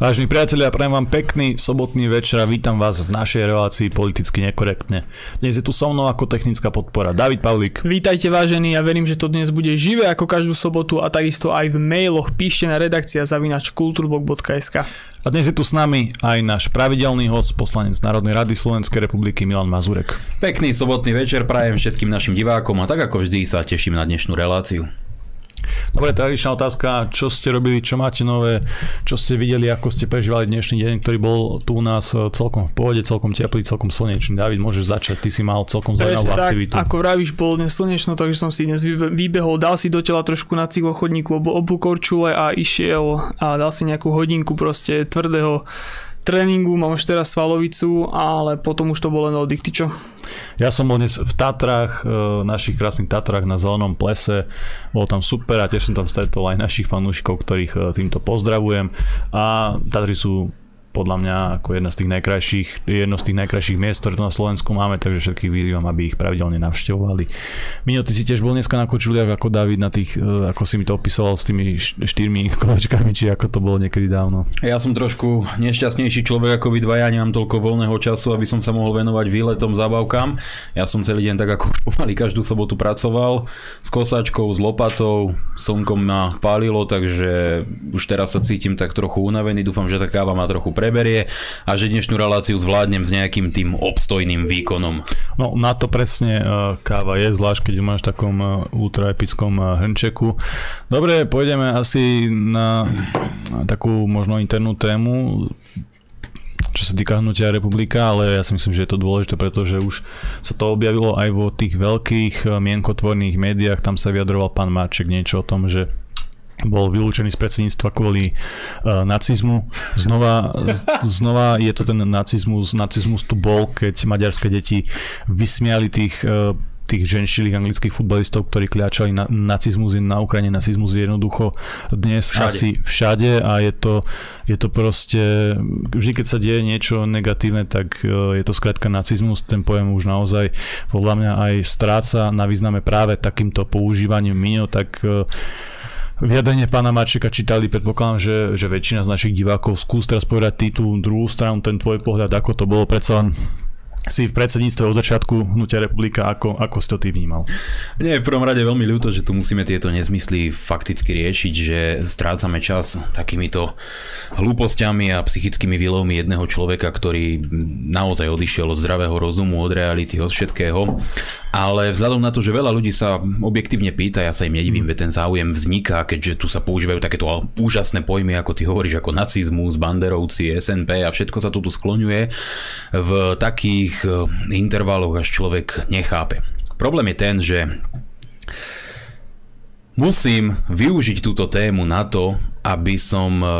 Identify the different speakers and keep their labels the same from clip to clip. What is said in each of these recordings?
Speaker 1: Vážení priatelia, prajem vám pekný sobotný večer a vítam vás v našej relácii politicky nekorektne. Dnes je tu so mnou ako technická podpora David Pavlík.
Speaker 2: Vítajte vážení, ja verím, že to dnes bude živé ako každú sobotu a takisto aj v mailoch píšte na redakcia zavinač kulturblog.sk.
Speaker 1: A dnes je tu s nami aj náš pravidelný host, poslanec Národnej rady Slovenskej republiky Milan Mazurek.
Speaker 3: Pekný sobotný večer prajem všetkým našim divákom a tak ako vždy sa teším na dnešnú reláciu.
Speaker 1: Dobre, tradičná otázka, čo ste robili, čo máte nové, čo ste videli, ako ste prežívali dnešný deň, ktorý bol tu u nás e, celkom v pohode, celkom teplý, celkom slnečný. David, môžeš začať, ty si mal celkom zaujímavú aktivitu.
Speaker 2: Tak, ako vravíš, bolo dnes slnečno, takže som si dnes vybehol, dal si do tela trošku na cyklochodníku obul korčule a išiel a dal si nejakú hodinku proste tvrdého tréningu, mám už teraz svalovicu, ale potom už to bolo len. Ty čo?
Speaker 1: Ja som bol dnes v Tatrách, e, našich krásnych Tatrách na Zelenom plese. Bolo tam super a tiež som tam stretol aj našich fanúšikov, ktorých e, týmto pozdravujem. A Tatry sú podľa mňa ako jedna z tých najkrajších, jedno z tých najkrajších miest, ktoré tu na Slovensku máme, takže všetkých vyzývam, aby ich pravidelne navštevovali. Mino, ty si tiež bol dneska na kočuliach ako David na tých, e, ako si mi to opisoval s tými štyrmi kolečkami, či ako to bolo niekedy dávno.
Speaker 3: Ja som trošku nešťastnejší človek ako vy dvaja, nemám toľko voľného času, aby som sa mohol venovať výletom, zábavkám. Ja som celý deň tak ako pomaly každú sobotu pracoval s kosačkou, s lopatou, slnkom na pálilo, takže už teraz sa cítim tak trochu unavený, dúfam, že tá káva ma trochu preberie a že dnešnú reláciu zvládnem s nejakým tým obstojným výkonom.
Speaker 1: No na to presne e, káva je, zvlášť keď máš v takom e, ultraepickom e, hrnčeku. Dobre, pôjdeme asi na takú možno internú tému čo sa týka hnutia republika, ale ja si myslím, že je to dôležité, pretože už sa to objavilo aj vo tých veľkých mienkotvorných médiách, tam sa vyjadroval pán Marček niečo o tom, že bol vylúčený z predsedníctva kvôli uh, nacizmu. Znova, znova je to ten nacizmus. Nacizmus tu bol, keď maďarské deti vysmiali tých uh, tých ženšilých anglických futbalistov, ktorí kľačali na nacizmus na Ukrajine. Nacizmus je jednoducho dnes všade. asi všade a je to, je to proste, vždy keď sa deje niečo negatívne, tak e, je to skrátka nacizmus, ten pojem už naozaj podľa mňa aj stráca na význame práve takýmto používaním minio, tak vyjadrenie pána Marčeka čítali, predpokladám, že, že väčšina z našich divákov skús teraz povedať ty tú druhú stranu, ten tvoj pohľad, ako to bolo predsa len si v predsedníctve od začiatku Hnutia republika, ako, ako si to ty vnímal?
Speaker 3: Nie, v prvom rade veľmi ľúto, že tu musíme tieto nezmysly fakticky riešiť, že strácame čas takýmito hlúpostiami a psychickými výlovmi jedného človeka, ktorý naozaj odišiel od zdravého rozumu, od reality, od všetkého. Ale vzhľadom na to, že veľa ľudí sa objektívne pýta, ja sa im nedivím, veď ten záujem vzniká, keďže tu sa používajú takéto úžasné pojmy, ako ty hovoríš, ako nacizmus, banderovci, SNP a všetko sa tu skloňuje v takých určitých eh, intervaloch až človek nechápe. Problém je ten, že musím využiť túto tému na to, aby som eh,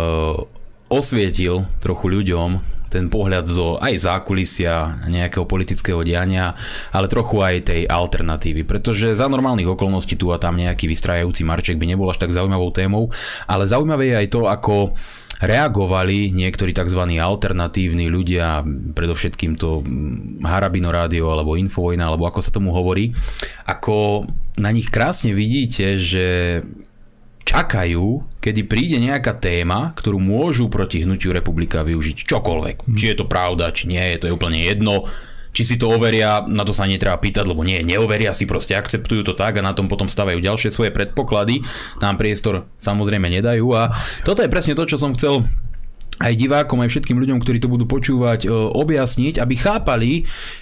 Speaker 3: osvietil trochu ľuďom ten pohľad do aj zákulisia nejakého politického diania, ale trochu aj tej alternatívy. Pretože za normálnych okolností tu a tam nejaký vystrajajúci marček by nebol až tak zaujímavou témou, ale zaujímavé je aj to, ako reagovali niektorí tzv. alternatívni ľudia, predovšetkým to Harabino rádio alebo Infovojna, alebo ako sa tomu hovorí, ako na nich krásne vidíte, že čakajú, kedy príde nejaká téma, ktorú môžu proti hnutiu republika využiť čokoľvek. Či je to pravda, či nie, je to je úplne jedno či si to overia, na to sa netreba pýtať, lebo nie, neoveria si, proste akceptujú to tak a na tom potom stavajú ďalšie svoje predpoklady, nám priestor samozrejme nedajú a toto je presne to, čo som chcel aj divákom, aj všetkým ľuďom, ktorí to budú počúvať, objasniť, aby chápali,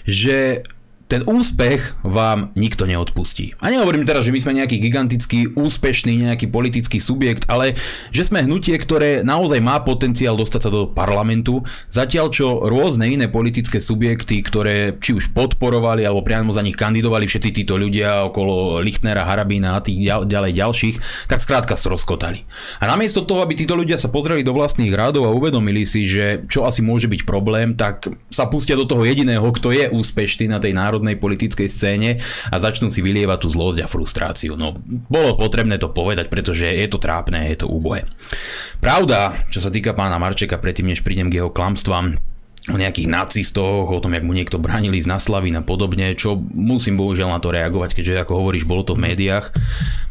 Speaker 3: že ten úspech vám nikto neodpustí. A nehovorím teraz, že my sme nejaký gigantický, úspešný nejaký politický subjekt, ale že sme hnutie, ktoré naozaj má potenciál dostať sa do parlamentu, zatiaľ čo rôzne iné politické subjekty, ktoré či už podporovali alebo priamo za nich kandidovali všetci títo ľudia okolo Lichtnera, Harabína a tých ďalej ďalších, tak skrátka stroskotali. A namiesto toho, aby títo ľudia sa pozreli do vlastných rádov a uvedomili si, že čo asi môže byť problém, tak sa pustia do toho jediného, kto je úspešný na tej národnej národnej politickej scéne a začnú si vylievať tú zlosť a frustráciu. No, bolo potrebné to povedať, pretože je to trápne, je to úbohe. Pravda, čo sa týka pána Marčeka, predtým než prídem k jeho klamstvám, o nejakých nacistoch, o tom, jak mu niekto bránili z Naslavín a podobne, čo musím bohužiaľ na to reagovať, keďže ako hovoríš, bolo to v médiách.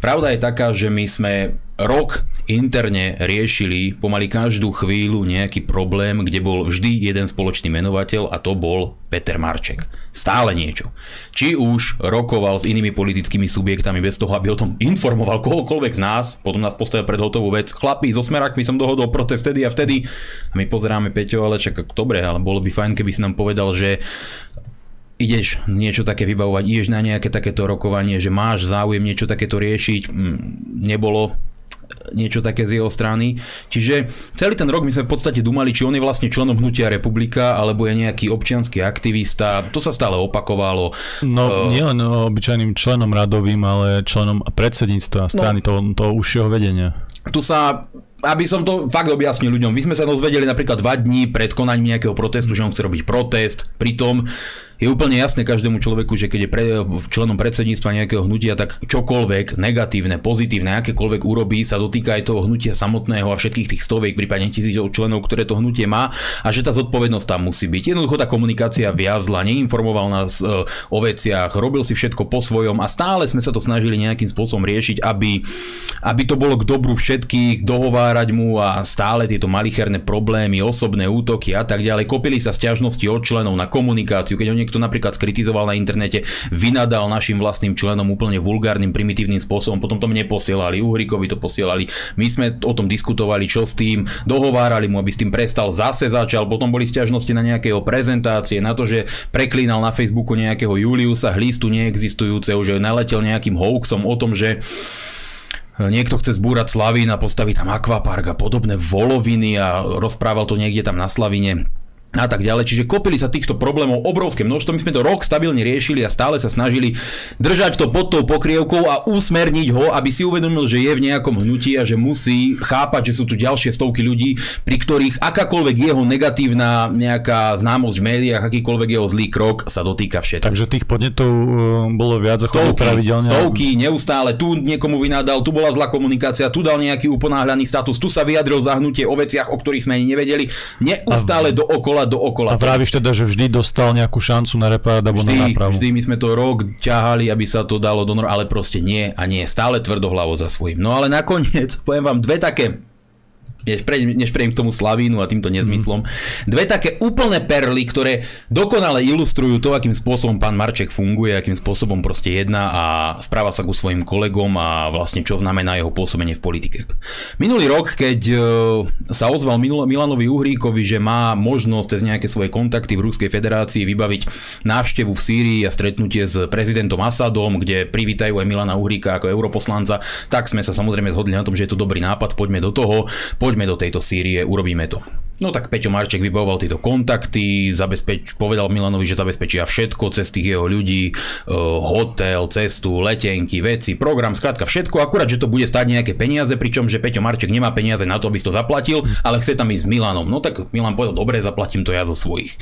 Speaker 3: Pravda je taká, že my sme rok interne riešili pomaly každú chvíľu nejaký problém, kde bol vždy jeden spoločný menovateľ a to bol Peter Marček. Stále niečo. Či už rokoval s inými politickými subjektami bez toho, aby o tom informoval kohokoľvek z nás, potom nás postavil pred hotovú vec. Chlapí, so smerakmi som dohodol protest vtedy a vtedy. A my pozeráme Peťo, ale čak dobre, ale bolo by fajn, keby si nám povedal, že ideš niečo také vybavovať, ideš na nejaké takéto rokovanie, že máš záujem niečo takéto riešiť, mm, nebolo, niečo také z jeho strany. Čiže celý ten rok my sme v podstate dumali, či on je vlastne členom hnutia republika, alebo je nejaký občianský aktivista. To sa stále opakovalo.
Speaker 1: No uh, nie len obyčajným členom radovým, ale členom predsedníctva strany, no, toho, toho užšieho vedenia.
Speaker 3: Tu sa aby som to fakt objasnil ľuďom, my sme sa dozvedeli napríklad dva dní pred konaním nejakého protestu, že on chce robiť protest, pritom je úplne jasné každému človeku, že keď je pre, členom predsedníctva nejakého hnutia, tak čokoľvek negatívne, pozitívne, akékoľvek urobí, sa dotýka aj toho hnutia samotného a všetkých tých stoviek, prípadne tisícov členov, ktoré to hnutie má a že tá zodpovednosť tam musí byť. Jednoducho tá komunikácia viazla, neinformoval nás e, o veciach, robil si všetko po svojom a stále sme sa to snažili nejakým spôsobom riešiť, aby, aby to bolo k dobru všetkých, dohovárať mu a stále tieto malicherné problémy, osobné útoky a tak ďalej. Kopili sa stiažnosti od členov na komunikáciu, keď oni niekto napríklad skritizoval na internete, vynadal našim vlastným členom úplne vulgárnym, primitívnym spôsobom, potom to mne posielali, Uhrikovi to posielali, my sme o tom diskutovali, čo s tým, dohovárali mu, aby s tým prestal, zase začal, potom boli stiažnosti na nejakého prezentácie, na to, že preklínal na Facebooku nejakého Juliusa Hlistu neexistujúceho, že naletel nejakým hoaxom o tom, že niekto chce zbúrať Slavín a postaviť tam akvapark a podobné voloviny a rozprával to niekde tam na Slavine a tak ďalej. Čiže kopili sa týchto problémov obrovské množstvo. My sme to rok stabilne riešili a stále sa snažili držať to pod tou pokrievkou a usmerniť ho, aby si uvedomil, že je v nejakom hnutí a že musí chápať, že sú tu ďalšie stovky ľudí, pri ktorých akákoľvek jeho negatívna nejaká známosť v médiách, akýkoľvek jeho zlý krok sa dotýka všetkých.
Speaker 1: Takže tých podnetov e, bolo viac ako
Speaker 3: stovky, pravidelne. Stovky, neustále. Tu niekomu vynádal, tu bola zlá komunikácia, tu dal nejaký uponáhľaný status, tu sa vyjadril zahnutie o veciach, o ktorých sme ani nevedeli. Neustále a... dookola dookola, dookola.
Speaker 1: A vravíš teda, že vždy dostal nejakú šancu na repárať alebo
Speaker 3: vždy,
Speaker 1: na nápravu.
Speaker 3: Vždy my sme to rok ťahali, aby sa to dalo do ale proste nie a nie. Stále tvrdohlavo za svojím. No ale nakoniec poviem vám dve také než prejdem, než prejdem k tomu Slavínu a týmto nezmyslom. Mm. Dve také úplné perly, ktoré dokonale ilustrujú to, akým spôsobom pán Marček funguje, akým spôsobom proste jedná a správa sa ku svojim kolegom a vlastne čo znamená jeho pôsobenie v politike. Minulý rok, keď e, sa ozval Milanovi Uhríkovi, že má možnosť cez nejaké svoje kontakty v Ruskej federácii vybaviť návštevu v Sýrii a stretnutie s prezidentom Asadom, kde privítajú aj Milana Uhríka ako europoslanca, tak sme sa samozrejme zhodli na tom, že je to dobrý nápad, poďme do toho, poďme poďme do tejto Sýrie, urobíme to. No tak Peťo Marček vybavoval tieto kontakty, zabezpeč, povedal Milanovi, že zabezpečia všetko cez tých jeho ľudí, e, hotel, cestu, letenky, veci, program, skrátka všetko, akurát, že to bude stať nejaké peniaze, pričom, že Peťo Marček nemá peniaze na to, aby si to zaplatil, ale chce tam ísť s Milanom. No tak Milan povedal, dobre, zaplatím to ja zo svojich.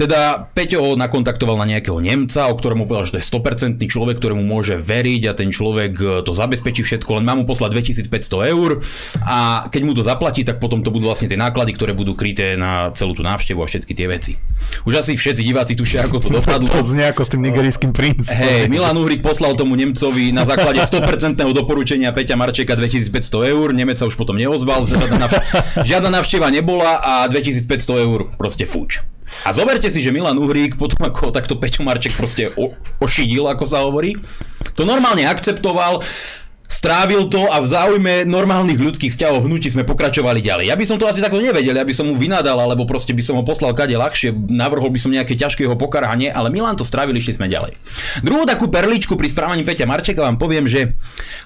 Speaker 3: Teda Peťo ho nakontaktoval na nejakého Nemca, o ktorom povedal, že to je 100% človek, ktorému môže veriť a ten človek e, to zabezpečí všetko, len má mu poslať 2500 eur a keď mu to zaplatí, tak potom to budú vlastne tie náklady, ktoré budú kryté na celú tú návštevu a všetky tie veci. Už asi všetci diváci tušia, ako to dopadlo.
Speaker 1: to znie ako s tým nigerijským princom.
Speaker 3: Hej, Milan Uhrik poslal tomu Nemcovi na základe 100% doporučenia Peťa Marčeka 2500 eur, Nemec sa už potom neozval, žiadna, žiadna návšteva nebola a 2500 eur proste fuč. A zoberte si, že Milan Uhrík potom ako takto Peťo Marček proste o, ošidil, ako sa hovorí, to normálne akceptoval strávil to a v záujme normálnych ľudských vzťahov hnutí sme pokračovali ďalej. Ja by som to asi takto nevedel, ja by som mu vynadal, alebo proste by som ho poslal kade ľahšie, navrhol by som nejaké ťažké jeho pokarhanie, ale Milan to strávil, išli sme ďalej. Druhú takú perličku pri správaní Peťa Marčeka vám poviem, že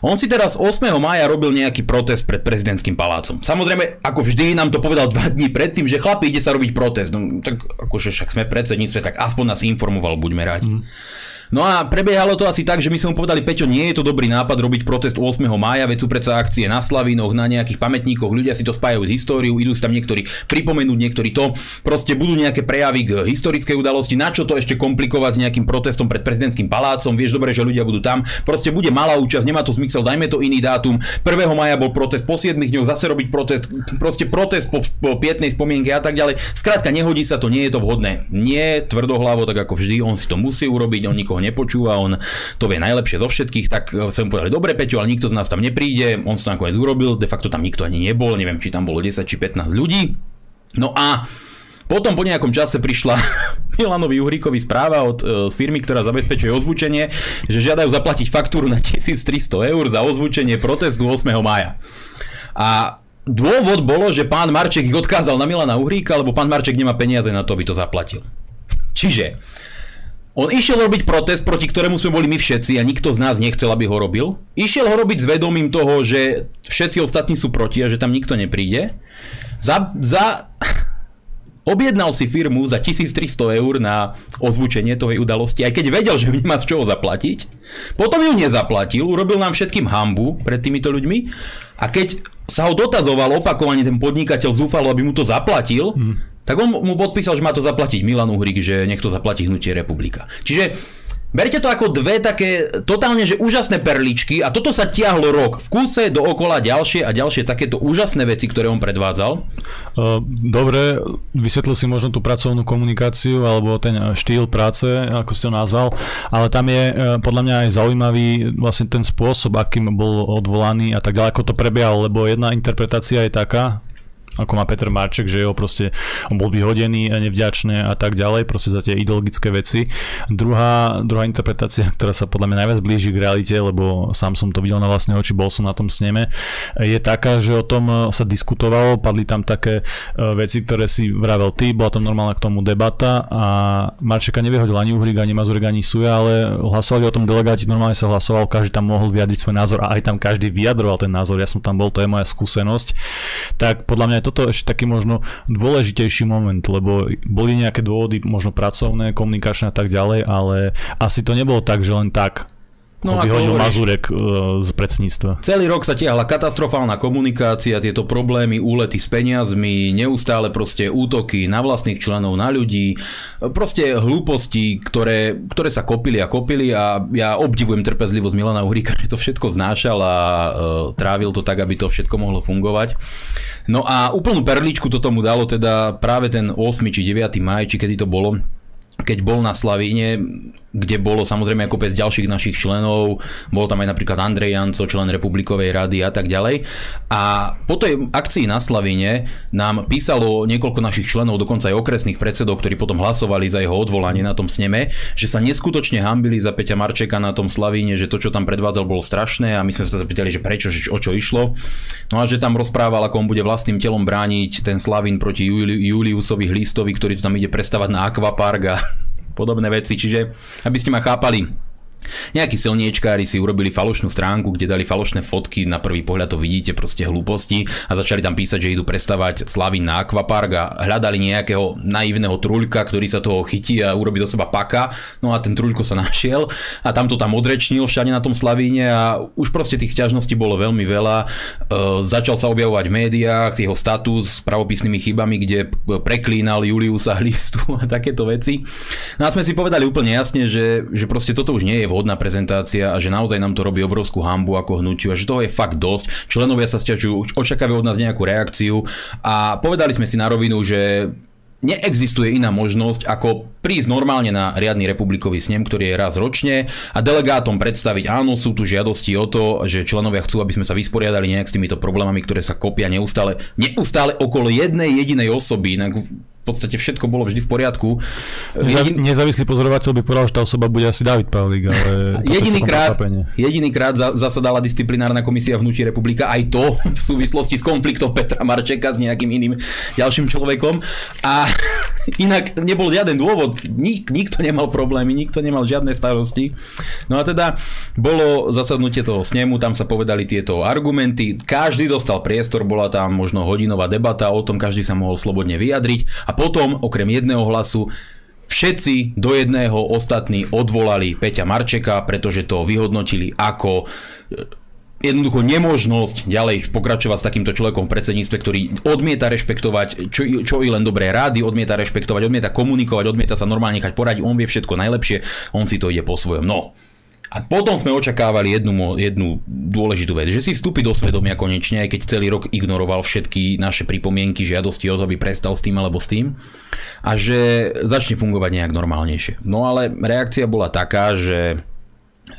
Speaker 3: on si teraz 8. mája robil nejaký protest pred prezidentským palácom. Samozrejme, ako vždy nám to povedal dva dní predtým, že chlapi ide sa robiť protest. No, tak akože však sme v predsedníctve, tak aspoň nás informoval, buďme rádi. Mm. No a prebiehalo to asi tak, že my sme mu povedali, Peťo, nie je to dobrý nápad robiť protest 8. mája, veď sú predsa akcie na Slavinoch, na nejakých pamätníkoch, ľudia si to spájajú s históriou, idú si tam niektorí pripomenúť, niektorí to. Proste budú nejaké prejavy k historickej udalosti, na čo to ešte komplikovať s nejakým protestom pred prezidentským palácom, vieš dobre, že ľudia budú tam. Proste bude malá účasť, nemá to zmysel, dajme to iný dátum. 1. maja bol protest, po 7 dňoch zase robiť protest, proste protest po, po pietnej spomienke a tak ďalej. Skrátka, nehodí sa to, nie je to vhodné. Nie tvrdohlavo, tak ako vždy, on si to musí urobiť, on nikoho nepočúva, on to vie najlepšie zo všetkých, tak som povedali, dobre Peťo, ale nikto z nás tam nepríde, on to nakoniec urobil, de facto tam nikto ani nebol, neviem, či tam bolo 10 či 15 ľudí. No a potom po nejakom čase prišla Milanovi Uhríkovi správa od e, firmy, ktorá zabezpečuje ozvučenie, že žiadajú zaplatiť faktúru na 1300 eur za ozvučenie protestu 8. mája. A dôvod bolo, že pán Marček ich odkázal na Milana Uhríka, lebo pán Marček nemá peniaze na to, aby to zaplatil. Čiže on išiel robiť protest, proti ktorému sme boli my všetci a nikto z nás nechcel, aby ho robil. Išiel ho robiť s vedomím toho, že všetci ostatní sú proti a že tam nikto nepríde. Za, za, objednal si firmu za 1300 eur na ozvučenie tej udalosti, aj keď vedel, že nemá z čoho zaplatiť. Potom ju nezaplatil, urobil nám všetkým hambu pred týmito ľuďmi a keď sa ho dotazoval opakovane ten podnikateľ zúfalo, aby mu to zaplatil, hmm tak on mu podpísal, že má to zaplatiť Milan Uhrik, že nech to zaplatí Hnutie Republika. Čiže Berte to ako dve také totálne, že úžasné perličky a toto sa tiahlo rok. V kúse dookola ďalšie a ďalšie takéto úžasné veci, ktoré on predvádzal.
Speaker 1: Dobre, vysvetlil si možno tú pracovnú komunikáciu alebo ten štýl práce, ako si to nazval, ale tam je e, podľa mňa aj zaujímavý vlastne ten spôsob, akým bol odvolaný a tak ďalej, ako to prebiehalo, lebo jedna interpretácia je taká, ako má Peter Marček, že jeho proste on bol vyhodený a nevďačný a tak ďalej, proste za tie ideologické veci. Druhá, druhá interpretácia, ktorá sa podľa mňa najviac blíži k realite, lebo sám som to videl na vlastné oči, bol som na tom sneme, je taká, že o tom sa diskutovalo, padli tam také e, veci, ktoré si vravel ty, bola tam normálna k tomu debata a Marčeka nevyhodil ani Uhrik, ani Mazurek, ani Suja, ale hlasovali o tom delegáti, normálne sa hlasoval, každý tam mohol vyjadriť svoj názor a aj tam každý vyjadroval ten názor, ja som tam bol, to je moja skúsenosť, tak podľa mňa toto ešte taký možno dôležitejší moment, lebo boli nejaké dôvody, možno pracovné, komunikačné a tak ďalej, ale asi to nebolo tak, že len tak No, vyhodil Mazurek uh, z predsedníctva.
Speaker 3: Celý rok sa tiahla katastrofálna komunikácia, tieto problémy, úlety s peniazmi, neustále proste útoky na vlastných členov, na ľudí, proste hlúposti, ktoré, ktoré sa kopili a kopili a ja obdivujem trpezlivosť Milana Uhrika, že to všetko znášal a uh, trávil to tak, aby to všetko mohlo fungovať. No a úplnú perličku to tomu dalo teda práve ten 8. či 9. maj, či kedy to bolo, keď bol na Slavíne kde bolo samozrejme ako bez ďalších našich členov, bol tam aj napríklad Andrej Janco, člen Republikovej rady a tak ďalej. A po tej akcii na Slavine nám písalo niekoľko našich členov, dokonca aj okresných predsedov, ktorí potom hlasovali za jeho odvolanie na tom sneme, že sa neskutočne hambili za Peťa Marčeka na tom Slavíne, že to, čo tam predvádzal, bolo strašné a my sme sa zapýtali, že prečo, že o čo išlo. No a že tam rozprával, ako on bude vlastným telom brániť ten Slavín proti Juli, Juliusovi Hlistovi, ktorý to tam ide prestavať na Aquapark a podobné veci. Čiže, aby ste ma chápali, Nejakí silniečkári si urobili falošnú stránku, kde dali falošné fotky, na prvý pohľad to vidíte, proste hlúposti a začali tam písať, že idú prestavať Slavin na Aquapark a hľadali nejakého naivného truľka, ktorý sa toho chytí a urobí do seba paka. No a ten truľko sa našiel a tam to tam odrečnil všade na tom Slavíne a už proste tých sťažností bolo veľmi veľa. E, začal sa objavovať v médiách, jeho status s pravopisnými chybami, kde preklínal Juliusa Hlistu a takéto veci. No a sme si povedali úplne jasne, že, že proste toto už nie je vhodná prezentácia a že naozaj nám to robí obrovskú hambu ako hnutiu a že toho je fakt dosť. Členovia sa stiažujú, očakávajú od nás nejakú reakciu a povedali sme si na rovinu, že neexistuje iná možnosť, ako prísť normálne na riadny republikový snem, ktorý je raz ročne a delegátom predstaviť, áno, sú tu žiadosti o to, že členovia chcú, aby sme sa vysporiadali nejak s týmito problémami, ktoré sa kopia neustále, neustále okolo jednej jedinej osoby, inak v podstate všetko bolo vždy v poriadku.
Speaker 1: Jedin... Nezávislý pozorovateľ by povedal, že tá osoba bude asi David Pavlík, ale
Speaker 3: jedinýkrát, jedinýkrát zasadala disciplinárna komisia vnúti republika, aj to v súvislosti s konfliktom Petra Marčeka s nejakým iným ďalším človekom. A inak nebol žiaden dôvod, Nik, nikto nemal problémy, nikto nemal žiadne starosti. No a teda bolo zasadnutie toho snemu, tam sa povedali tieto argumenty, každý dostal priestor, bola tam možno hodinová debata o tom, každý sa mohol slobodne vyjadriť a potom, okrem jedného hlasu, všetci do jedného ostatní odvolali Peťa Marčeka, pretože to vyhodnotili ako jednoducho nemožnosť ďalej pokračovať s takýmto človekom v predsedníctve, ktorý odmieta rešpektovať čo, čo i len dobré rády, odmieta rešpektovať, odmieta komunikovať, odmieta sa normálne nechať poradiť, on vie všetko najlepšie, on si to ide po svojom. No, A potom sme očakávali jednu, jednu dôležitú vec, že si vstúpi do svedomia konečne, aj keď celý rok ignoroval všetky naše pripomienky, žiadosti o to, aby prestal s tým alebo s tým a že začne fungovať nejak normálnejšie. No ale reakcia bola taká, že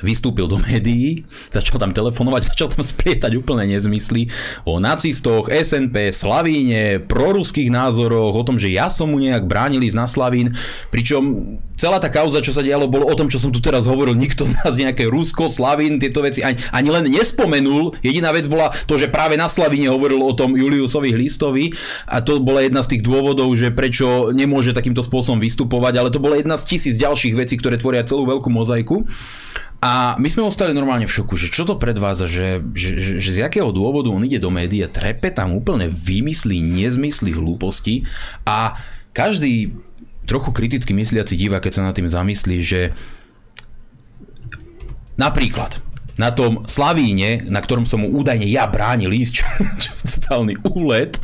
Speaker 3: vystúpil do médií, začal tam telefonovať, začal tam splietať úplne nezmysly o nacistoch, SNP, Slavíne, proruských názoroch, o tom, že ja som mu nejak bránil ísť na Slavín, pričom celá tá kauza, čo sa dialo, bolo o tom, čo som tu teraz hovoril, nikto z nás nejaké Rusko, Slavín, tieto veci ani, ani len nespomenul. Jediná vec bola to, že práve na Slavíne hovoril o tom Juliusovi Hlistovi a to bola jedna z tých dôvodov, že prečo nemôže takýmto spôsobom vystupovať, ale to bola jedna z tisíc ďalších vecí, ktoré tvoria celú veľkú mozaiku. A my sme ostali normálne v šoku, že čo to predvádza, že, že, že, že z jakého dôvodu on ide do médií a trepe tam úplne vymyslí, nezmyslí hlúposti a každý trochu kriticky mysliaci divák, keď sa nad tým zamyslí, že napríklad na tom Slavíne, na ktorom som mu údajne ja bránil ísť, čo, čo totálny úlet,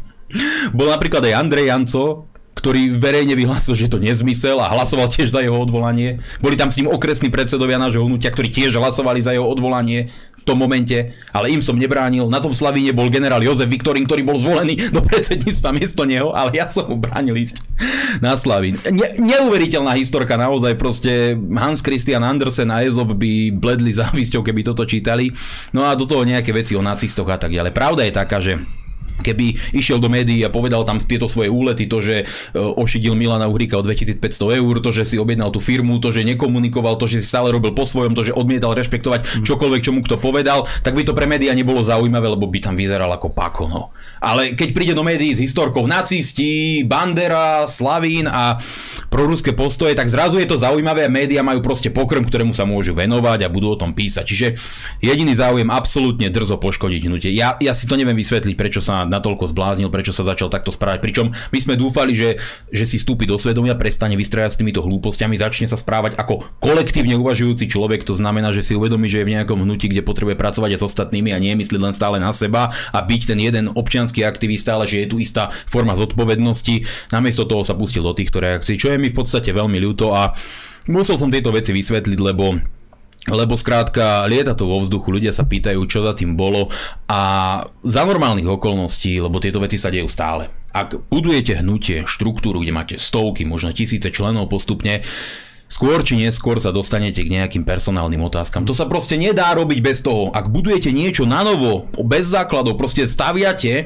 Speaker 3: bol napríklad aj Andrej Janco, ktorý verejne vyhlásil, že to nezmysel a hlasoval tiež za jeho odvolanie. Boli tam s ním okresní predsedovia nášho hnutia, ktorí tiež hlasovali za jeho odvolanie v tom momente, ale im som nebránil. Na tom Slavíne bol generál Jozef Viktorín, ktorý bol zvolený do predsedníctva miesto neho, ale ja som mu bránil ísť na Slavín. Ne- neuveriteľná historka, naozaj proste Hans Christian Andersen a Ezop by bledli závisťou, keby toto čítali. No a do toho nejaké veci o nacistoch a tak ďalej. Pravda je taká, že keby išiel do médií a povedal tam tieto svoje úlety, to, že e, ošidil Milana Uhrika o 2500 eur, to, že si objednal tú firmu, to, že nekomunikoval, to, že si stále robil po svojom, to, že odmietal rešpektovať mhm. čokoľvek, čo mu kto povedal, tak by to pre médiá nebolo zaujímavé, lebo by tam vyzeral ako pako. No. Ale keď príde do médií s historkou nacisti, Bandera, Slavín a proruské postoje, tak zrazu je to zaujímavé a médiá majú proste pokrm, ktorému sa môžu venovať a budú o tom písať. Čiže jediný záujem absolútne drzo poškodiť hnutie. Ja, ja si to neviem vysvetliť, prečo sa natoľko zbláznil, prečo sa začal takto správať. Pričom my sme dúfali, že, že si stúpi do svedomia, prestane vystrajať s týmito hlúpostiami, začne sa správať ako kolektívne uvažujúci človek. To znamená, že si uvedomí, že je v nejakom hnutí, kde potrebuje pracovať aj s ostatnými a nie myslieť len stále na seba a byť ten jeden občianský aktivista, ale že je tu istá forma zodpovednosti. Namiesto toho sa pustil do týchto reakcií, čo je mi v podstate veľmi ľúto a musel som tieto veci vysvetliť, lebo lebo skrátka lieta to vo vzduchu, ľudia sa pýtajú, čo za tým bolo a za normálnych okolností, lebo tieto veci sa dejú stále. Ak budujete hnutie, štruktúru, kde máte stovky, možno tisíce členov postupne, skôr či neskôr sa dostanete k nejakým personálnym otázkam. To sa proste nedá robiť bez toho. Ak budujete niečo na novo, bez základov, proste staviate,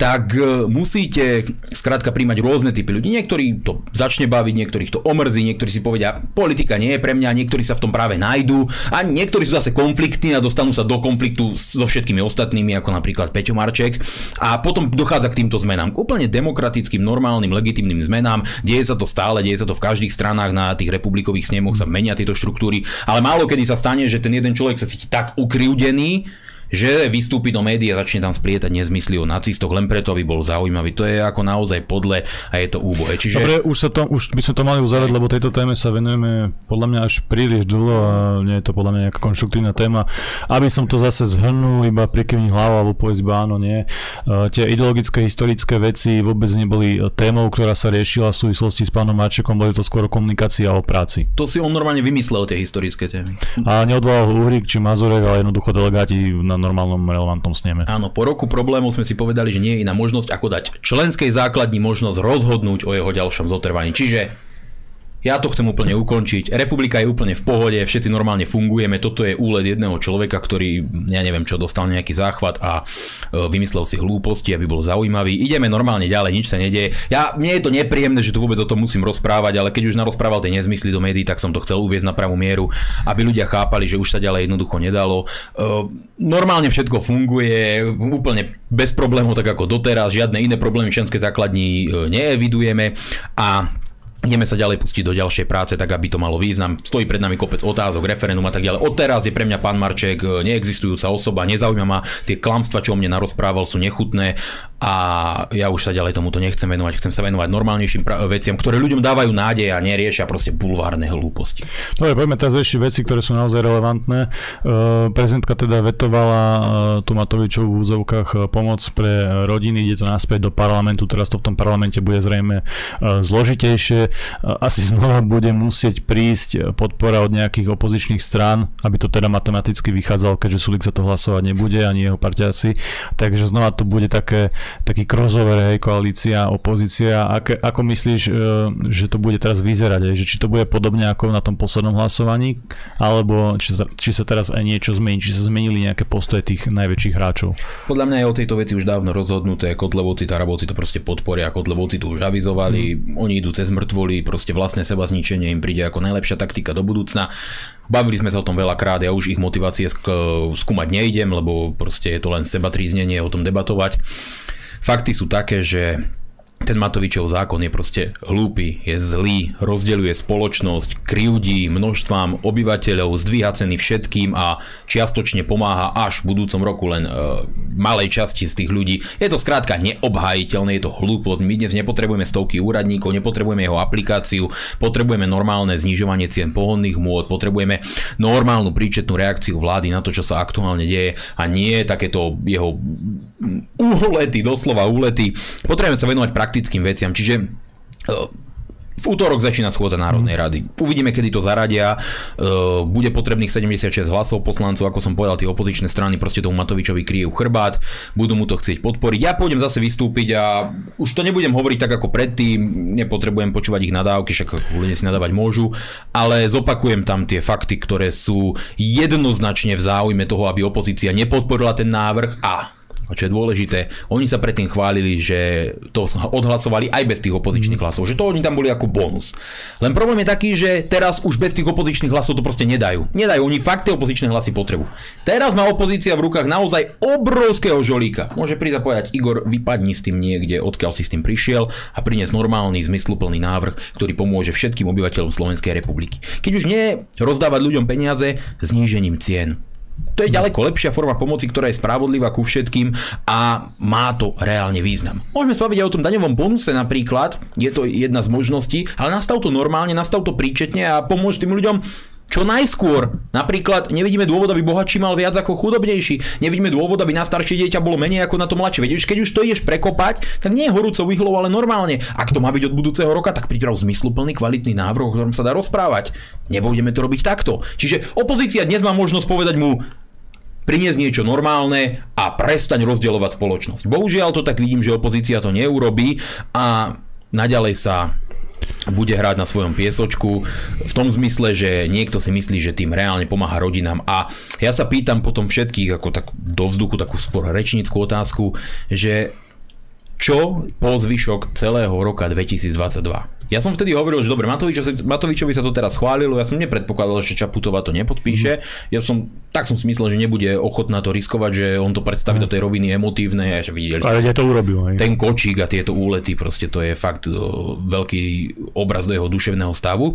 Speaker 3: tak e, musíte skrátka príjmať rôzne typy ľudí. Niektorí to začne baviť, niektorých to omrzí, niektorí si povedia, politika nie je pre mňa, niektorí sa v tom práve nájdú a niektorí sú zase konfliktní a dostanú sa do konfliktu so všetkými ostatnými, ako napríklad Peťo Marček. A potom dochádza k týmto zmenám, k úplne demokratickým, normálnym, legitimným zmenám. Deje sa to stále, deje sa to v každých stranách na tých republikových snemoch sa menia tieto štruktúry, ale málo kedy sa stane, že ten jeden človek sa cíti tak ukriúdený, že vystúpi do médií a začne tam splietať nezmysly o nacistoch len preto, aby bol zaujímavý. To je ako naozaj podle a je to úbohé.
Speaker 1: Čiže... Dobre, už, sa to, už by sme to mali uzavrieť, lebo tejto téme sa venujeme podľa mňa až príliš dlho a nie je to podľa mňa nejaká konštruktívna téma. Aby som to zase zhrnul, iba prikyvní hlavu alebo povedz iba áno, nie. Uh, tie ideologické, historické veci vôbec neboli témou, ktorá sa riešila v súvislosti s pánom Marčekom, boli to skôr komunikácia o práci.
Speaker 3: To si on normálne vymyslel, tie historické témy.
Speaker 1: A neodvolal Uhrik či Mazurek, ale jednoducho delegáti na normálnom relevantnom sneme.
Speaker 3: Áno, po roku problémov sme si povedali, že nie je iná možnosť, ako dať členskej základni možnosť rozhodnúť o jeho ďalšom zotrvaní. Čiže ja to chcem úplne ukončiť. Republika je úplne v pohode, všetci normálne fungujeme. Toto je úled jedného človeka, ktorý, ja neviem čo, dostal nejaký záchvat a e, vymyslel si hlúposti, aby bol zaujímavý. Ideme normálne ďalej, nič sa nedieje. Ja, mne je to nepríjemné, že tu vôbec o tom musím rozprávať, ale keď už narozprával tie nezmysly do médií, tak som to chcel uviezť na pravú mieru, aby ľudia chápali, že už sa ďalej jednoducho nedalo. E, normálne všetko funguje, úplne bez problémov, tak ako doteraz, žiadne iné problémy v základní e, neevidujeme a Ideme sa ďalej pustiť do ďalšej práce, tak aby to malo význam. Stojí pred nami kopec otázok, referendum a tak ďalej. Odteraz je pre mňa pán Marček e, neexistujúca osoba, nezaujíma ma. Tie klamstva, čo o mne narozprával, sú nechutné a ja už sa ďalej tomuto nechcem venovať. Chcem sa venovať normálnejším pra- veciam, ktoré ľuďom dávajú nádej a neriešia proste bulvárne hlúposti.
Speaker 1: Dobre, poďme teraz ešte veci, ktoré sú naozaj relevantné. Uh, prezidentka teda vetovala uh, tú Matovičovú v úzovkách pomoc pre rodiny, ide to naspäť do parlamentu, teraz to v tom parlamente bude zrejme uh, zložitejšie asi znova bude musieť prísť podpora od nejakých opozičných strán, aby to teda matematicky vychádzalo, keďže Sulik za to hlasovať nebude, ani jeho partiaci. Takže znova to bude také, taký crossover, hej, koalícia, opozícia. Ako, ako myslíš, že to bude teraz vyzerať? Hej? Že či to bude podobne ako na tom poslednom hlasovaní, alebo či sa, či sa teraz aj niečo zmení, či sa zmenili nejaké postoje tých najväčších hráčov?
Speaker 3: Podľa mňa je o tejto veci už dávno rozhodnuté. Kotlebovci, Tarabovci to proste podporia. Kotlebovci to už avizovali. Mm. Oni idú cez mŕtvoly, proste vlastné seba zničenie im príde ako najlepšia taktika do budúcna. Bavili sme sa o tom veľakrát, ja už ich motivácie skúmať nejdem, lebo proste je to len seba tríznenie o tom debatovať. Fakty sú také, že ten Matovičov zákon je proste hlúpy, je zlý, rozdeľuje spoločnosť, kriudí množstvám obyvateľov, zdvíha ceny všetkým a čiastočne pomáha až v budúcom roku len e, malej časti z tých ľudí. Je to skrátka neobhajiteľné, je to hlúposť. My dnes nepotrebujeme stovky úradníkov, nepotrebujeme jeho aplikáciu, potrebujeme normálne znižovanie cien pohonných môd, potrebujeme normálnu príčetnú reakciu vlády na to, čo sa aktuálne deje a nie takéto jeho úlety, doslova úlety. Potrebujeme sa venovať prakticky praktickým veciam. Čiže e, v útorok začína schôdza Národnej rady. Uvidíme, kedy to zaradia. E, bude potrebných 76 hlasov poslancov, ako som povedal, tie opozičné strany proste tomu Matovičovi kryjú chrbát, budú mu to chcieť podporiť. Ja pôjdem zase vystúpiť a už to nebudem hovoriť tak ako predtým, nepotrebujem počúvať ich nadávky, však ľudia si nadávať môžu, ale zopakujem tam tie fakty, ktoré sú jednoznačne v záujme toho, aby opozícia nepodporila ten návrh a čo je dôležité, oni sa predtým chválili, že to odhlasovali aj bez tých opozičných hlasov, že to oni tam boli ako bonus. Len problém je taký, že teraz už bez tých opozičných hlasov to proste nedajú. Nedajú, oni fakt tie opozičné hlasy potrebu. Teraz má opozícia v rukách naozaj obrovského žolíka. Môže prísť a povedať, Igor, vypadni s tým niekde, odkiaľ si s tým prišiel a priniesť normálny, zmysluplný návrh, ktorý pomôže všetkým obyvateľom Slovenskej republiky. Keď už nie rozdávať ľuďom peniaze znížením cien to je ďaleko lepšia forma pomoci, ktorá je spravodlivá ku všetkým a má to reálne význam. Môžeme sa baviť aj o tom daňovom bonuse napríklad, je to jedna z možností, ale nastav to normálne, nastav to príčetne a pomôž tým ľuďom čo najskôr. Napríklad nevidíme dôvod, aby bohatší mal viac ako chudobnejší. Nevidíme dôvod, aby na staršie dieťa bolo menej ako na to mladšie. Veď keď už to ideš prekopať, tak nie je horúcou vyhlou, ale normálne. Ak to má byť od budúceho roka, tak priprav zmysluplný kvalitný návrh, o ktorom sa dá rozprávať. Nebudeme to robiť takto. Čiže opozícia dnes má možnosť povedať mu, priniesť niečo normálne a prestaň rozdielovať spoločnosť. Bohužiaľ to tak vidím, že opozícia to neurobí a naďalej sa bude hrať na svojom piesočku v tom zmysle, že niekto si myslí, že tým reálne pomáha rodinám a ja sa pýtam potom všetkých ako tak do vzduchu takú skôr rečníckú otázku, že čo po zvyšok celého roka 2022? Ja som vtedy hovoril, že dobre, Matovičovi, Matovičovi sa to teraz chválilo, ja som nepredpokladal, že Čaputová to nepodpíše. Mm. Ja som, tak som si myslel, že nebude ochotná to riskovať, že on to predstaví mm. do tej roviny emotívnej a že videli.
Speaker 1: Ale to urobil.
Speaker 3: Aj. Ten kočík a tieto úlety, proste to je fakt veľký obraz do jeho duševného stavu.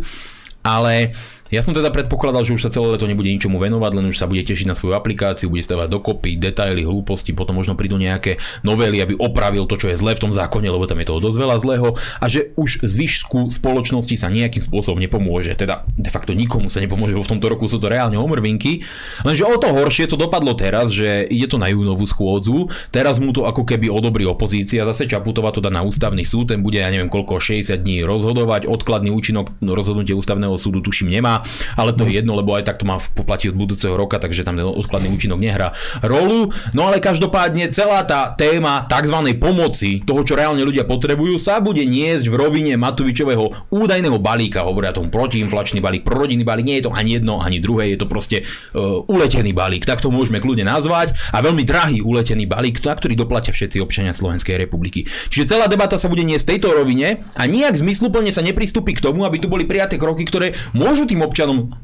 Speaker 3: Ale ja som teda predpokladal, že už sa celé leto nebude ničomu venovať, len už sa bude tešiť na svoju aplikáciu, bude stavať dokopy, detaily, hlúposti, potom možno prídu nejaké novely, aby opravil to, čo je zlé v tom zákone, lebo tam je toho dosť veľa zlého a že už zvyšku spoločnosti sa nejakým spôsobom nepomôže. Teda de facto nikomu sa nepomôže, lebo v tomto roku sú to reálne omrvinky. Lenže o to horšie to dopadlo teraz, že ide to na júnovú schôdzu, teraz mu to ako keby odobrí opozícia, zase Čaputová to dá na ústavný súd, ten bude ja neviem koľko 60 dní rozhodovať, odkladný účinok rozhodnutie ústavného súdu tuším nemá ale to je jedno, lebo aj tak to má poplatiť od budúceho roka, takže tam ten odkladný účinok nehrá rolu. No ale každopádne celá tá téma tzv. pomoci, toho, čo reálne ľudia potrebujú, sa bude niesť v rovine Matovičového údajného balíka, hovoria tomu protiinflačný balík, prorodinný balík, nie je to ani jedno, ani druhé, je to proste uh, uletený balík, tak to môžeme kľudne nazvať a veľmi drahý uletený balík, na ktorý doplatia všetci občania Slovenskej republiky. Čiže celá debata sa bude niesť v tejto rovine a nejak zmysluplne sa nepristúpi k tomu, aby tu boli prijaté kroky, ktoré môžu tým občanom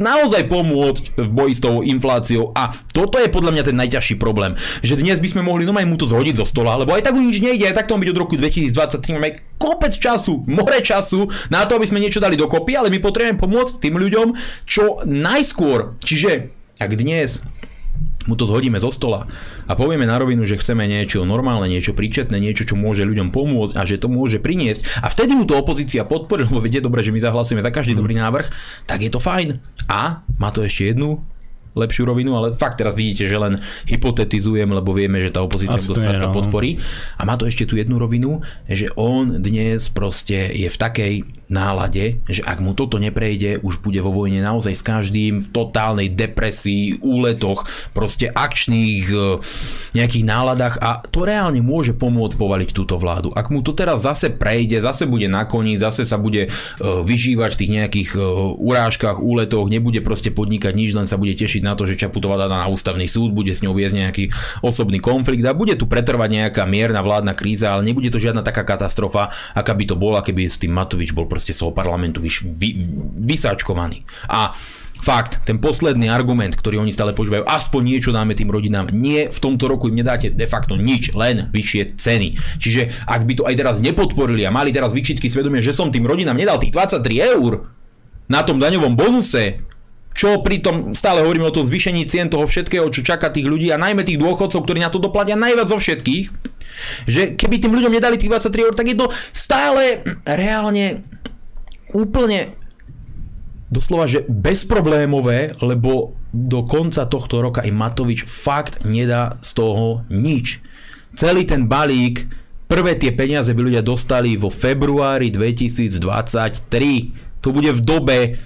Speaker 3: naozaj pomôcť v boji s tou infláciou a toto je podľa mňa ten najťažší problém, že dnes by sme mohli no mu to zhodiť zo stola, lebo aj tak už nič nejde, aj tak to byť od roku 2023, máme kopec času, more času na to, aby sme niečo dali dokopy, ale my potrebujeme pomôcť tým ľuďom čo najskôr. Čiže ak dnes mu to zhodíme zo stola a povieme na rovinu, že chceme niečo normálne, niečo príčetné, niečo, čo môže ľuďom pomôcť a že to môže priniesť a vtedy mu to opozícia podporí, lebo vedie dobre, že my zahlasujeme za každý mm. dobrý návrh, tak je to fajn. A má to ešte jednu lepšiu rovinu, ale fakt teraz vidíte, že len hypotetizujem, lebo vieme, že tá opozícia to skrátka podporí. A má to ešte tú jednu rovinu, že on dnes proste je v takej nálade, že ak mu toto neprejde, už bude vo vojne naozaj s každým v totálnej depresii, úletoch, proste akčných e, nejakých náladách a to reálne môže pomôcť povaliť túto vládu. Ak mu to teraz zase prejde, zase bude na koni, zase sa bude e, vyžívať v tých nejakých e, urážkach, úletoch, nebude proste podnikať nič, len sa bude tešiť na to, že Čaputová dá na ústavný súd, bude s ňou viesť nejaký osobný konflikt a bude tu pretrvať nejaká mierna vládna kríza, ale nebude to žiadna taká katastrofa, aká by to bola, keby s tým Matovič bol proste z toho parlamentu vyš, vy, vysáčkovaný. A Fakt, ten posledný argument, ktorý oni stále používajú, aspoň niečo dáme tým rodinám. Nie, v tomto roku im nedáte de facto nič, len vyššie ceny. Čiže ak by to aj teraz nepodporili a mali teraz vyčitky svedomie, že som tým rodinám nedal tých 23 eur na tom daňovom bonuse, čo pritom stále hovoríme o tom zvýšení cien toho všetkého, čo čaká tých ľudí a najmä tých dôchodcov, ktorí na to doplatia najviac zo všetkých, že keby tým ľuďom nedali tých 23 eur, tak je to stále reálne úplne doslova, že bezproblémové, lebo do konca tohto roka i Matovič fakt nedá z toho nič. Celý ten balík, prvé tie peniaze by ľudia dostali vo februári 2023. To bude v dobe,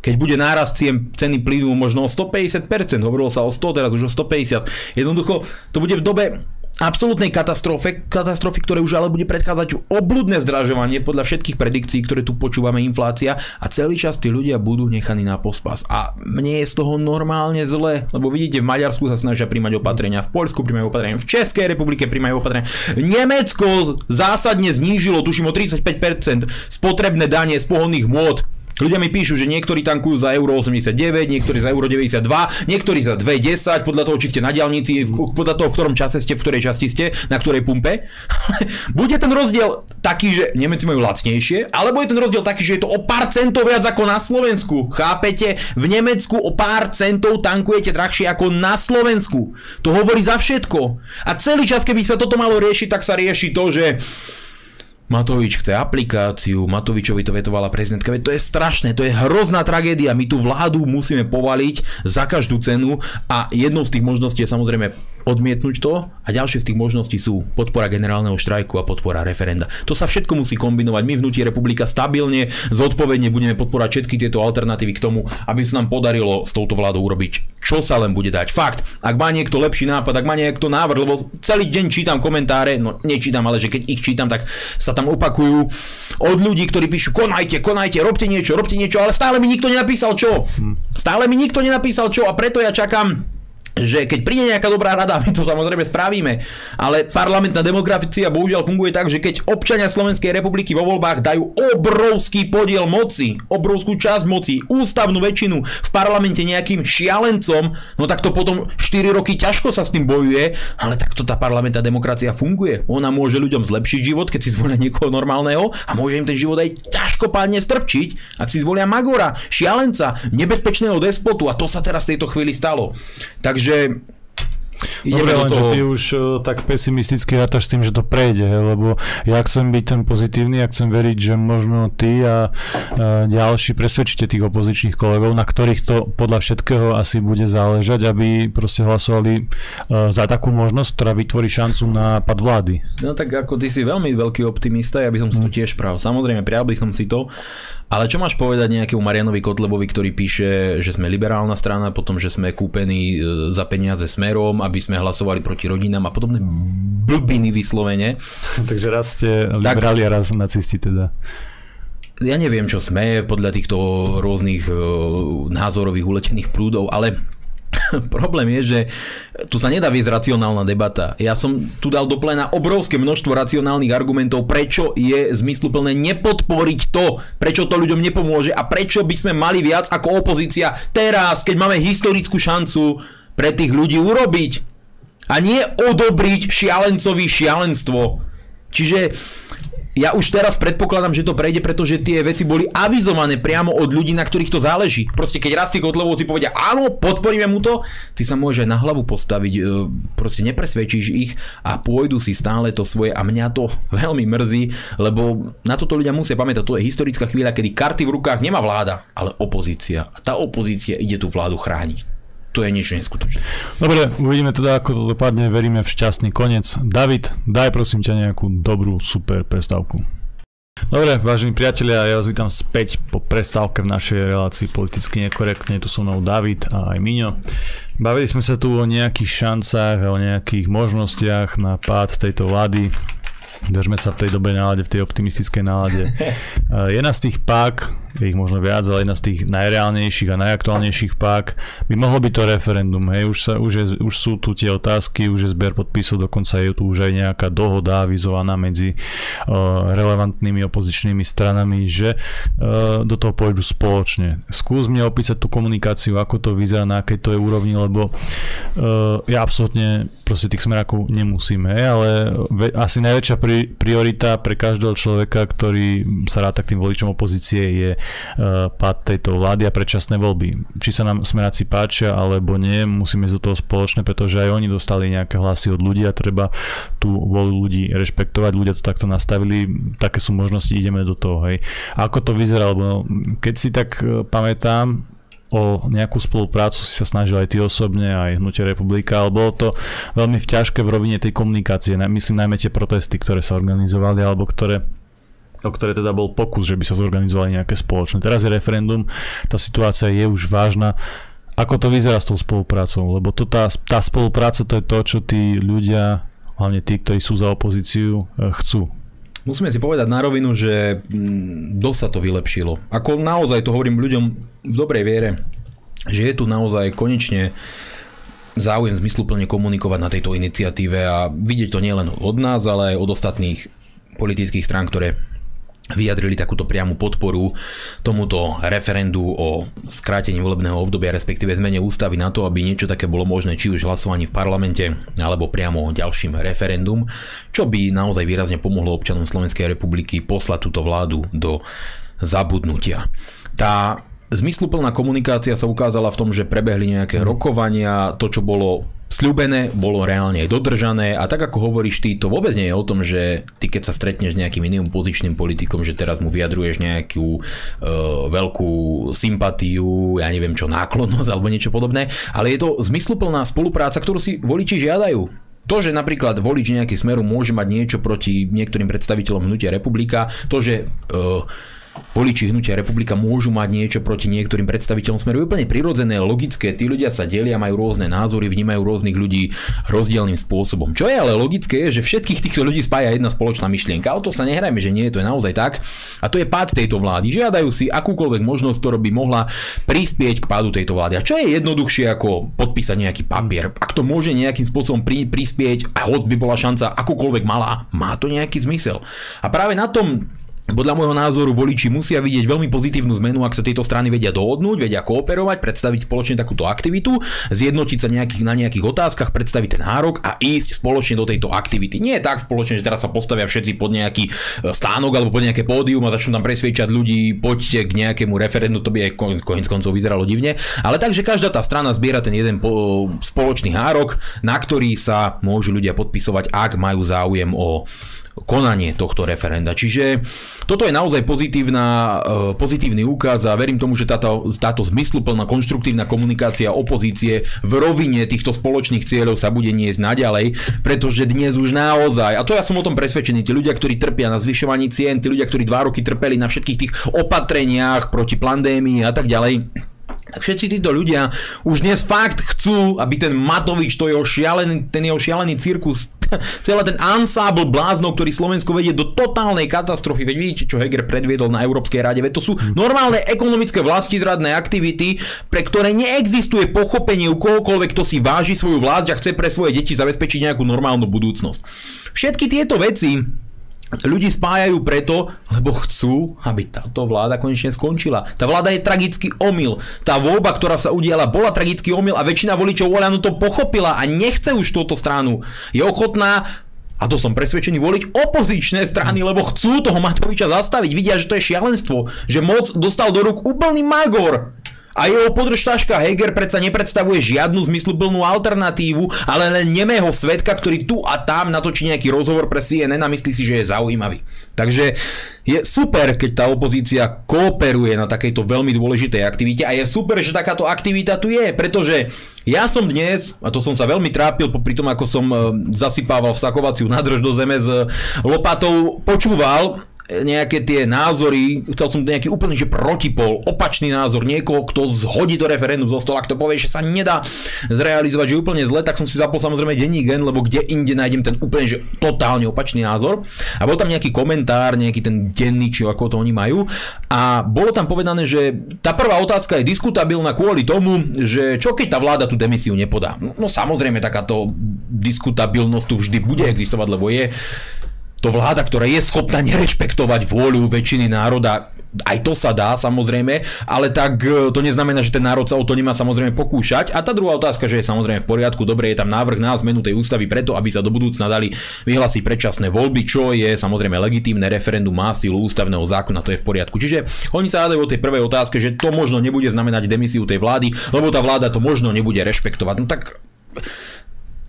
Speaker 3: keď bude cien, ceny plynu možno o 150%, hovorilo sa o 100, teraz už o 150. Jednoducho, to bude v dobe absolútnej katastrofe, katastrofy, ktoré už ale bude predchádzať obludné zdražovanie podľa všetkých predikcií, ktoré tu počúvame, inflácia a celý čas tí ľudia budú nechaní na pospas. A mne je z toho normálne zle, lebo vidíte, v Maďarsku sa snažia príjmať opatrenia, v Poľsku príjmajú opatrenia, v Českej republike príjmajú opatrenia. Nemecko zásadne znížilo, tuším o 35% spotrebné danie z pohodných môd Ľudia mi píšu, že niektorí tankujú za euro 89, niektorí za euro 92, niektorí za 2,10, podľa toho, či ste na diálnici, podľa toho, v ktorom čase ste, v ktorej časti ste, na ktorej pumpe. Bude ten rozdiel taký, že Nemci majú lacnejšie, alebo je ten rozdiel taký, že je to o pár centov viac ako na Slovensku. Chápete? V Nemecku o pár centov tankujete drahšie ako na Slovensku. To hovorí za všetko. A celý čas, keby sa toto malo riešiť, tak sa rieši to, že Matovič chce aplikáciu, Matovičovi to vetovala prezidentka. To je strašné, to je hrozná tragédia. My tú vládu musíme povaliť za každú cenu a jednou z tých možností je samozrejme odmietnúť to a ďalšie z tých možností sú podpora generálneho štrajku a podpora referenda. To sa všetko musí kombinovať. My v republika stabilne, zodpovedne budeme podporovať všetky tieto alternatívy k tomu, aby sa nám podarilo s touto vládou urobiť, čo sa len bude dať. Fakt, ak má niekto lepší nápad, ak má niekto návrh, lebo celý deň čítam komentáre, no nečítam, ale že keď ich čítam, tak sa tam opakujú od ľudí, ktorí píšu konajte, konajte, robte niečo, robte niečo, ale stále mi nikto nenapísal čo. Stále mi nikto nenapísal čo a preto ja čakám že keď príde nejaká dobrá rada, my to samozrejme spravíme, ale parlamentná demokracia bohužiaľ funguje tak, že keď občania Slovenskej republiky vo voľbách dajú obrovský podiel moci, obrovskú časť moci, ústavnú väčšinu v parlamente nejakým šialencom, no tak to potom 4 roky ťažko sa s tým bojuje, ale takto tá parlamentná demokracia funguje. Ona môže ľuďom zlepšiť život, keď si zvolia niekoho normálneho a môže im ten život aj ťažkopádne strpčiť, ak si zvolia Magora, šialenca, nebezpečného despotu a to sa teraz v tejto chvíli stalo. Takže Takže
Speaker 1: Dobre, len toho... ty už uh, tak pesimisticky rátaš s tým, že to prejde, lebo ja chcem byť ten pozitívny, ja chcem veriť, že možno ty a uh, ďalší presvedčíte tých opozičných kolegov, na ktorých to podľa všetkého asi bude záležať, aby proste hlasovali uh, za takú možnosť, ktorá vytvorí šancu na pad vlády.
Speaker 3: No tak ako ty si veľmi veľký optimista, ja by som si to hm. tiež pravil. Samozrejme, prijal by som si to, ale čo máš povedať nejakému Marianovi Kotlebovi, ktorý píše, že sme liberálna strana, potom, že sme kúpení e, za peniaze smerom, aby sme hlasovali proti rodinám a podobné blbiny vyslovene.
Speaker 1: Takže raz ste liberáli a raz nacisti teda
Speaker 3: ja neviem, čo sme podľa týchto rôznych e, názorových uletených prúdov, ale Problém je, že tu sa nedá viesť racionálna debata. Ja som tu dal do plena obrovské množstvo racionálnych argumentov, prečo je zmysluplné nepodporiť to, prečo to ľuďom nepomôže a prečo by sme mali viac ako opozícia teraz, keď máme historickú šancu pre tých ľudí urobiť. A nie odobriť šialencovi šialenstvo. Čiže ja už teraz predpokladám, že to prejde, pretože tie veci boli avizované priamo od ľudí, na ktorých to záleží. Proste keď raz tí kotlovci povedia, áno, podporíme mu to, ty sa môže na hlavu postaviť, e, proste nepresvedčíš ich a pôjdu si stále to svoje a mňa to veľmi mrzí, lebo na toto ľudia musia pamätať, to je historická chvíľa, kedy karty v rukách nemá vláda, ale opozícia. A tá opozícia ide tú vládu chrániť to je niečo neskutočné.
Speaker 1: Dobre, uvidíme teda, ako to dopadne, veríme v šťastný koniec. David, daj prosím ťa nejakú dobrú, super prestávku. Dobre, vážení priatelia, ja vás vítam späť po prestávke v našej relácii politicky nekorektne. Tu so mnou David a aj Miňo. Bavili sme sa tu o nejakých šancách a o nejakých možnostiach na pád tejto vlády. Držme sa v tej dobrej nálade, v tej optimistickej nálade. Jedna z tých pák, je ich možno viac, ale jedna z tých najreálnejších a najaktuálnejších pák by mohlo byť to referendum. Hej, už, sa, už, je, už sú tu tie otázky, už je zber podpisov, dokonca je tu už aj nejaká dohoda avizovaná medzi uh, relevantnými opozičnými stranami, že uh, do toho pôjdu spoločne. Skús mi opísať tú komunikáciu, ako to vyzerá, na akej to je úrovni, lebo uh, ja absolútne proste tých smerákov nemusíme, hej, ale ve, asi najväčšia pri, priorita pre každého človeka, ktorý sa ráta k tým voličom opozície je pád tejto vlády a predčasné voľby. Či sa nám smeráci páčia alebo nie, musíme ísť do toho spoločne, pretože aj oni dostali nejaké hlasy od ľudí a treba tú voľu ľudí rešpektovať. Ľudia to takto nastavili, také sú možnosti, ideme do toho. Hej. Ako to vyzerá, lebo keď si tak eh, pamätám, o nejakú spoluprácu si sa snažil aj ty osobne, aj Hnutie republika, ale bolo to veľmi ťažké v rovine tej komunikácie. Myslím najmä tie protesty, ktoré sa organizovali, alebo ktoré o ktoré teda bol pokus, že by sa zorganizovali nejaké spoločné. Teraz je referendum, tá situácia je už vážna. Ako to vyzerá s tou spoluprácou? Lebo to, tá, tá spolupráca to je to, čo tí ľudia, hlavne tí, ktorí sú za opozíciu, e, chcú.
Speaker 3: Musíme si povedať na rovinu, že mm, dosť sa to vylepšilo. Ako naozaj to hovorím ľuďom v dobrej viere, že je tu naozaj konečne záujem zmysluplne komunikovať na tejto iniciatíve a vidieť to nielen od nás, ale aj od ostatných politických strán, ktoré vyjadrili takúto priamu podporu tomuto referendu o skrátení volebného obdobia, respektíve zmene ústavy na to, aby niečo také bolo možné, či už hlasovaní v parlamente, alebo priamo ďalším referendum, čo by naozaj výrazne pomohlo občanom Slovenskej republiky poslať túto vládu do zabudnutia. Tá zmysluplná komunikácia sa ukázala v tom, že prebehli nejaké rokovania, to, čo bolo sľúbené, bolo reálne aj dodržané a tak ako hovoríš ty, to vôbec nie je o tom, že ty keď sa stretneš s nejakým iným pozičným politikom, že teraz mu vyjadruješ nejakú uh, veľkú sympatiu, ja neviem čo, náklonnosť alebo niečo podobné, ale je to zmysluplná spolupráca, ktorú si voliči žiadajú. To, že napríklad volič nejaký smeru môže mať niečo proti niektorým predstaviteľom hnutia republika, to, že uh, voliči hnutia republika môžu mať niečo proti niektorým predstaviteľom smeru. Je úplne prirodzené, logické, tí ľudia sa delia, majú rôzne názory, vnímajú rôznych ľudí rozdielným spôsobom. Čo je ale logické, je, že všetkých týchto ľudí spája jedna spoločná myšlienka. O to sa nehrajme, že nie, to je naozaj tak. A to je pád tejto vlády. Žiadajú si akúkoľvek možnosť, ktorá by mohla prispieť k pádu tejto vlády. A čo je jednoduchšie ako podpísať nejaký papier? Ak to môže nejakým spôsobom pri, prispieť a hoď by bola šanca akúkoľvek malá, má to nejaký zmysel. A práve na tom podľa môjho názoru voliči musia vidieť veľmi pozitívnu zmenu, ak sa tieto strany vedia dohodnúť, vedia kooperovať, predstaviť spoločne takúto aktivitu, zjednotiť sa nejakých, na nejakých otázkach, predstaviť ten nárok a ísť spoločne do tejto aktivity. Nie je tak spoločne, že teraz sa postavia všetci pod nejaký e, stánok alebo pod nejaké pódium a začnú tam presviečať ľudí, poďte k nejakému referendu, to by aj koniec koncov vyzeralo divne, ale tak, že každá tá strana zbiera ten jeden spoločný hárok, na ktorý sa môžu ľudia podpisovať, ak majú záujem o konanie tohto referenda. Čiže toto je naozaj pozitívna, e, pozitívny úkaz a verím tomu, že táto, táto zmysluplná konštruktívna komunikácia opozície v rovine týchto spoločných cieľov sa bude niesť naďalej, pretože dnes už naozaj, a to ja som o tom presvedčený, tí ľudia, ktorí trpia na zvyšovaní cien, tí ľudia, ktorí dva roky trpeli na všetkých tých opatreniach proti pandémii a tak ďalej, tak všetci títo ľudia už dnes fakt chcú, aby ten Matovič, to jeho šialený, ten jeho šialený cirkus, celý ten ansábl bláznov, ktorý Slovensko vedie do totálnej katastrofy. Veď vidíte, čo Heger predviedol na Európskej rade. Veď to sú normálne ekonomické vlastizradné aktivity, pre ktoré neexistuje pochopenie u kohokoľvek, kto si váži svoju vlast a chce pre svoje deti zabezpečiť nejakú normálnu budúcnosť. Všetky tieto veci ľudí spájajú preto, lebo chcú, aby táto vláda konečne skončila. Tá vláda je tragický omyl. Tá voľba, ktorá sa udiala, bola tragický omyl a väčšina voličov Oľanu to pochopila a nechce už túto stranu. Je ochotná a to som presvedčený voliť opozičné strany, lebo chcú toho Matoviča zastaviť. Vidia, že to je šialenstvo, že moc dostal do rúk úplný magor. A jeho podržtaška Heger predsa nepredstavuje žiadnu zmysluplnú alternatívu, ale len nemého svetka, ktorý tu a tam natočí nejaký rozhovor pre CNN a myslí si, že je zaujímavý. Takže je super, keď tá opozícia kooperuje na takejto veľmi dôležitej aktivite a je super, že takáto aktivita tu je, pretože ja som dnes, a to som sa veľmi trápil popri tom, ako som e, zasypával vsakovaciu nádrž do zeme s lopatou, počúval nejaké tie názory, chcel som nejaký úplný že protipol, opačný názor niekoho, kto zhodí to referendum zo stola, kto povie, že sa nedá zrealizovať, že úplne zle, tak som si zapol samozrejme denní gen, lebo kde inde nájdem ten úplne že totálne opačný názor. A bol tam nejaký komentár, nejaký ten denný, či ako to oni majú. A bolo tam povedané, že tá prvá otázka je diskutabilná kvôli tomu, že čo keď tá vláda tú demisiu nepodá. No, no samozrejme takáto diskutabilnosť tu vždy bude existovať, lebo je to vláda, ktorá je schopná nerešpektovať vôľu väčšiny národa, aj to sa dá samozrejme, ale tak e, to neznamená, že ten národ sa o to nemá samozrejme pokúšať. A tá druhá otázka, že je samozrejme v poriadku, dobre, je tam návrh na zmenu tej ústavy preto, aby sa do budúcna dali vyhlásiť predčasné voľby, čo je samozrejme legitímne, referendum má silu ústavného zákona, to je v poriadku. Čiže oni sa hádajú o tej prvej otázke, že to možno nebude znamenať demisiu tej vlády, lebo tá vláda to možno nebude rešpektovať. No tak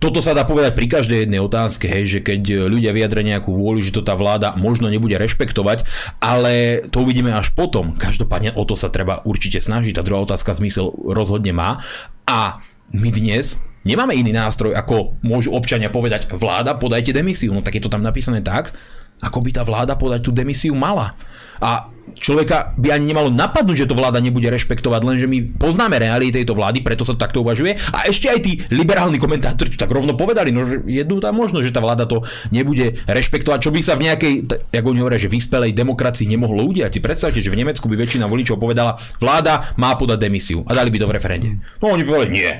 Speaker 3: toto sa dá povedať pri každej jednej otázke, hej, že keď ľudia vyjadria nejakú vôľu, že to tá vláda možno nebude rešpektovať, ale to uvidíme až potom. Každopádne o to sa treba určite snažiť. Tá druhá otázka zmysel rozhodne má. A my dnes nemáme iný nástroj, ako môžu občania povedať, vláda, podajte demisiu. No tak je to tam napísané tak, ako by tá vláda podať tú demisiu mala. A človeka by ani nemalo napadnúť, že to vláda nebude rešpektovať, lenže my poznáme reality tejto vlády, preto sa to takto uvažuje. A ešte aj tí liberálni komentátori to tak rovno povedali, no že jednú tam možno, že tá vláda to nebude rešpektovať, čo by sa v nejakej, ako oni hovoria, že vyspelej demokracii nemohlo udiať. Si predstavte, že v Nemecku by väčšina voličov povedala, vláda má podať demisiu a dali by to v referende. No oni povedali, nie.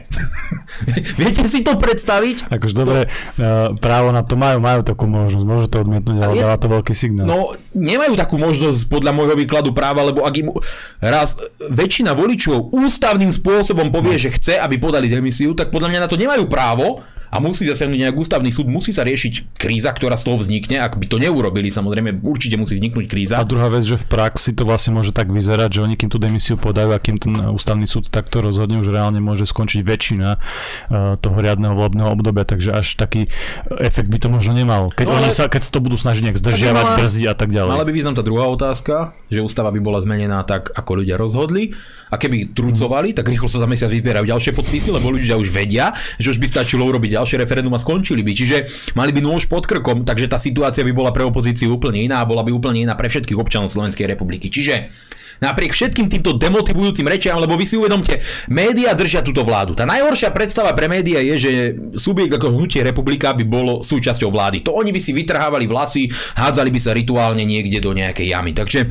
Speaker 3: Viete si to predstaviť?
Speaker 1: Akože dobre, to... právo na to majú, majú takú možnosť, môžu to odmietnúť, ale je... dáva to veľký signál.
Speaker 3: No, nemajú takú možnosť podľa môjho výkladu práva, lebo ak im raz väčšina voličov ústavným spôsobom povie, no. že chce, aby podali demisiu, tak podľa mňa na to nemajú právo a musí zasiahnuť nejak ústavný súd, musí sa riešiť kríza, ktorá z toho vznikne. Ak by to neurobili, samozrejme, určite musí vzniknúť kríza.
Speaker 1: A druhá vec, že v praxi to vlastne môže tak vyzerať, že oni kým tú demisiu podajú a kým ten ústavný súd takto rozhodne, už reálne môže skončiť väčšina uh, toho riadneho volebného obdobia, takže až taký efekt by to možno nemal. Keď, no, ale... oni sa, keď sa to budú snažiť nejak zdržiavať, mala... brzdiť a tak ďalej.
Speaker 3: Mala by význam tá druhá otázka, že ústava by bola zmenená tak, ako ľudia rozhodli a keby trucovali, tak rýchlo sa za mesiac vybierajú ďalšie podpisy, lebo ľudia už vedia, že už by stačilo urobiť ďalšie referendum a skončili by. Čiže mali by nôž pod krkom, takže tá situácia by bola pre opozíciu úplne iná a bola by úplne iná pre všetkých občanov Slovenskej republiky. Čiže napriek všetkým týmto demotivujúcim rečiam, lebo vy si uvedomte, médiá držia túto vládu. Tá najhoršia predstava pre médiá je, že subjekt ako hnutie republika by bolo súčasťou vlády. To oni by si vytrhávali vlasy, hádzali by sa rituálne niekde do nejakej jamy. Takže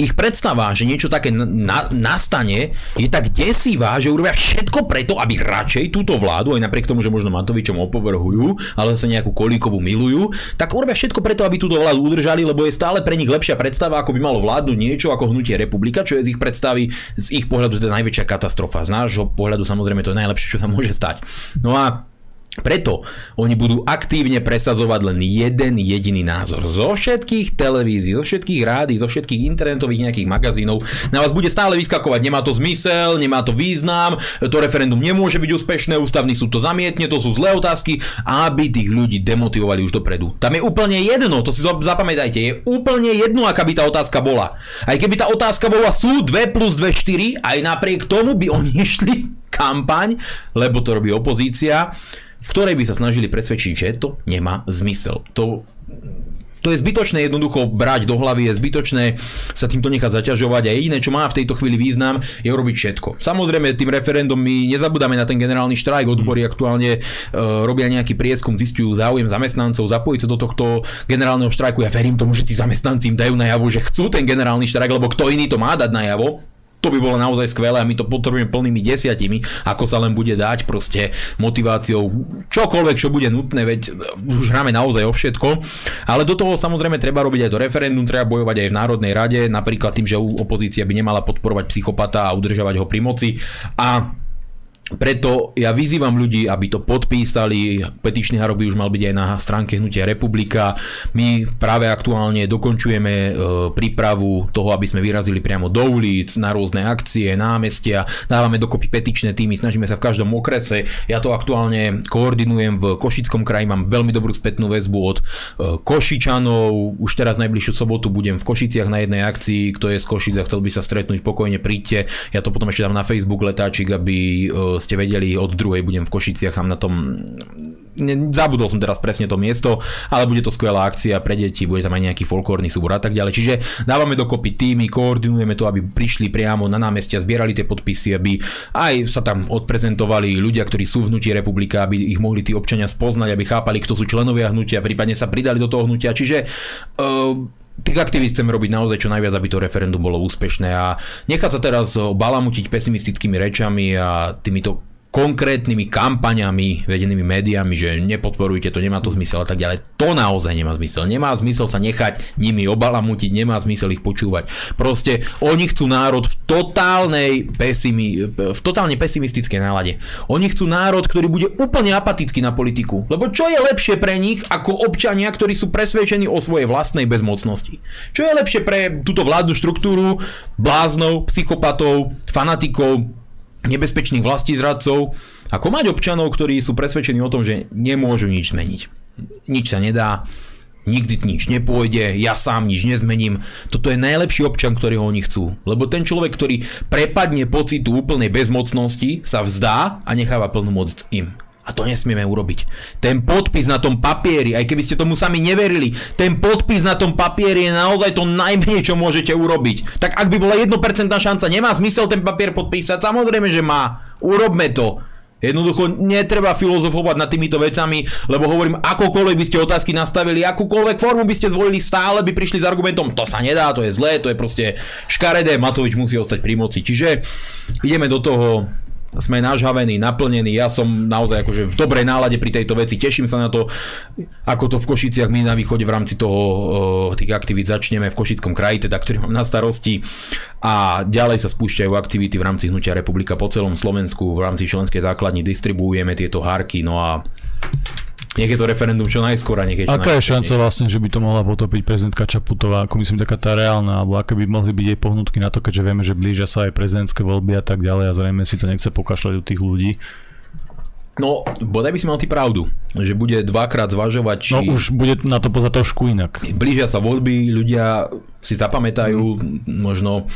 Speaker 3: ich predstava, že niečo také na, nastane, je tak desivá, že urobia všetko preto, aby radšej túto vládu, aj napriek tomu, že možno Matovičom opovrhujú, ale sa nejakú kolíkovú milujú, tak urobia všetko preto, aby túto vládu udržali, lebo je stále pre nich lepšia predstava, ako by malo vládnuť niečo ako hnutie republika, čo je z ich predstavy, z ich pohľadu je najväčšia katastrofa. Z nášho pohľadu samozrejme to je najlepšie, čo sa môže stať. No a preto oni budú aktívne presadzovať len jeden jediný názor. Zo všetkých televízií, zo všetkých rádií, zo všetkých internetových nejakých magazínov na vás bude stále vyskakovať. Nemá to zmysel, nemá to význam, to referendum nemôže byť úspešné, ústavný súd to zamietne, to sú zlé otázky, aby tých ľudí demotivovali už dopredu. Tam je úplne jedno, to si zapamätajte, je úplne jedno, aká by tá otázka bola. Aj keby tá otázka bola sú 2 plus 2 4, aj napriek tomu by oni išli kampaň, lebo to robí opozícia v ktorej by sa snažili presvedčiť, že to nemá zmysel. To to je zbytočné jednoducho brať do hlavy, je zbytočné sa týmto nechať zaťažovať a jediné, čo má v tejto chvíli význam, je urobiť všetko. Samozrejme, tým referendum my nezabudáme na ten generálny štrajk, odbory aktuálne uh, robia nejaký prieskum, zistujú záujem zamestnancov, zapojiť sa do tohto generálneho štrajku. Ja verím tomu, že tí zamestnanci im dajú najavo, že chcú ten generálny štrajk, lebo kto iný to má dať najavo to by bolo naozaj skvelé a my to potrebujeme plnými desiatimi, ako sa len bude dať proste motiváciou čokoľvek, čo bude nutné, veď už hráme naozaj o všetko. Ale do toho samozrejme treba robiť aj to referendum, treba bojovať aj v Národnej rade, napríklad tým, že opozícia by nemala podporovať psychopata a udržovať ho pri moci. A preto ja vyzývam ľudí, aby to podpísali. Petičný hárok by už mal byť aj na stránke Hnutia Republika. My práve aktuálne dokončujeme e, prípravu toho, aby sme vyrazili priamo do ulic, na rôzne akcie, námestia. Dávame dokopy petičné týmy, snažíme sa v každom okrese. Ja to aktuálne koordinujem v Košickom kraji, mám veľmi dobrú spätnú väzbu od e, Košičanov. Už teraz najbližšiu sobotu budem v Košiciach na jednej akcii. Kto je z Košic a chcel by sa stretnúť, pokojne príďte. Ja to potom ešte dám na Facebook letáčik, aby e, ste vedeli, od druhej budem v Košiciach a na tom zabudol som teraz presne to miesto, ale bude to skvelá akcia pre deti, bude tam aj nejaký folklórny súbor a tak ďalej. Čiže dávame dokopy týmy, koordinujeme to, aby prišli priamo na námestia, zbierali tie podpisy, aby aj sa tam odprezentovali ľudia, ktorí sú v hnutí republika, aby ich mohli tí občania spoznať, aby chápali, kto sú členovia hnutia, prípadne sa pridali do toho hnutia. Čiže uh, tých aktivít chceme robiť naozaj čo najviac, aby to referendum bolo úspešné a nechať sa teraz balamutiť pesimistickými rečami a týmito konkrétnymi kampaňami vedenými médiami, že nepodporujte to, nemá to zmysel a tak ďalej. To naozaj nemá zmysel. Nemá zmysel sa nechať nimi obalamutiť, nemá zmysel ich počúvať. Proste oni chcú národ v totálnej pesimi, v totálne pesimistickej nálade. Oni chcú národ, ktorý bude úplne apatický na politiku. Lebo čo je lepšie pre nich ako občania, ktorí sú presvedčení o svojej vlastnej bezmocnosti? Čo je lepšie pre túto vládnu štruktúru bláznov, psychopatov, fanatikov, nebezpečných vlastizradcov, ako mať občanov, ktorí sú presvedčení o tom, že nemôžu nič zmeniť. Nič sa nedá, nikdy nič nepôjde, ja sám nič nezmením. Toto je najlepší občan, ktorý oni chcú. Lebo ten človek, ktorý prepadne pocitu úplnej bezmocnosti, sa vzdá a necháva plnú moc im. A to nesmieme urobiť. Ten podpis na tom papieri, aj keby ste tomu sami neverili, ten podpis na tom papieri je naozaj to najmenej, čo môžete urobiť. Tak ak by bola 1% šanca, nemá zmysel ten papier podpísať? Samozrejme, že má. Urobme to. Jednoducho netreba filozofovať nad týmito vecami, lebo hovorím, akokoľvek by ste otázky nastavili, akúkoľvek formu by ste zvolili, stále by prišli s argumentom, to sa nedá, to je zlé, to je proste škaredé, Matovič musí ostať pri moci. Čiže ideme do toho sme nažhavení, naplnení, ja som naozaj akože v dobrej nálade pri tejto veci, teším sa na to, ako to v Košiciach my na východe v rámci toho tých aktivít začneme v Košickom kraji, teda ktorý mám na starosti. A ďalej sa spúšťajú aktivity v rámci Hnutia republika po celom Slovensku, v rámci členskej základni distribuujeme tieto hárky, no a je to referendum čo najskôr a je čo
Speaker 1: Aká je šanca vlastne, že by to mohla potopiť prezidentka Čaputová, ako myslím taká tá reálna, alebo aké by mohli byť jej pohnutky na to, keďže vieme, že blížia sa aj prezidentské voľby a tak ďalej a zrejme si to nechce pokašľať u tých ľudí.
Speaker 3: No, bodaj by si mal ty pravdu, že bude dvakrát zvažovať, či...
Speaker 1: No už bude na to pozať trošku inak.
Speaker 3: Blížia sa voľby, ľudia si zapamätajú mm. možno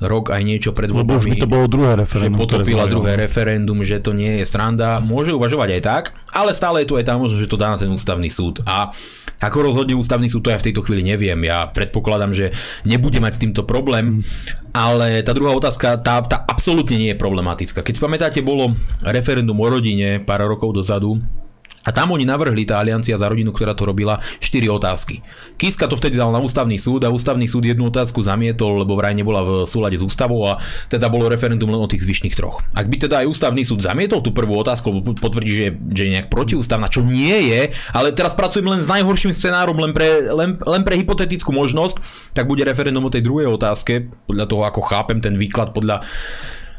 Speaker 3: rok aj niečo pred voľbami.
Speaker 1: Lebo už by to bolo druhé referendum.
Speaker 3: Že potopila druhé referendum, že to nie je stranda. Môže uvažovať aj tak, ale stále je tu aj tá možnosť, že to dá na ten ústavný súd. A ako rozhodne ústavný súd, to ja v tejto chvíli neviem. Ja predpokladám, že nebude mať s týmto problém, ale tá druhá otázka, tá, tá absolútne nie je problematická. Keď pamätáte, bolo referendum o rodine pár rokov dozadu, a tam oni navrhli, tá aliancia za rodinu, ktorá to robila, 4 otázky. Kiska to vtedy dal na ústavný súd a ústavný súd jednu otázku zamietol, lebo vraj nebola v súlade s ústavou a teda bolo referendum len o tých zvyšných troch. Ak by teda aj ústavný súd zamietol tú prvú otázku, lebo potvrdí, že, že je nejak protiústavná, čo nie je, ale teraz pracujem len s najhorším scenárom, len pre, len, len pre hypotetickú možnosť, tak bude referendum o tej druhej otázke, podľa toho, ako chápem ten výklad, podľa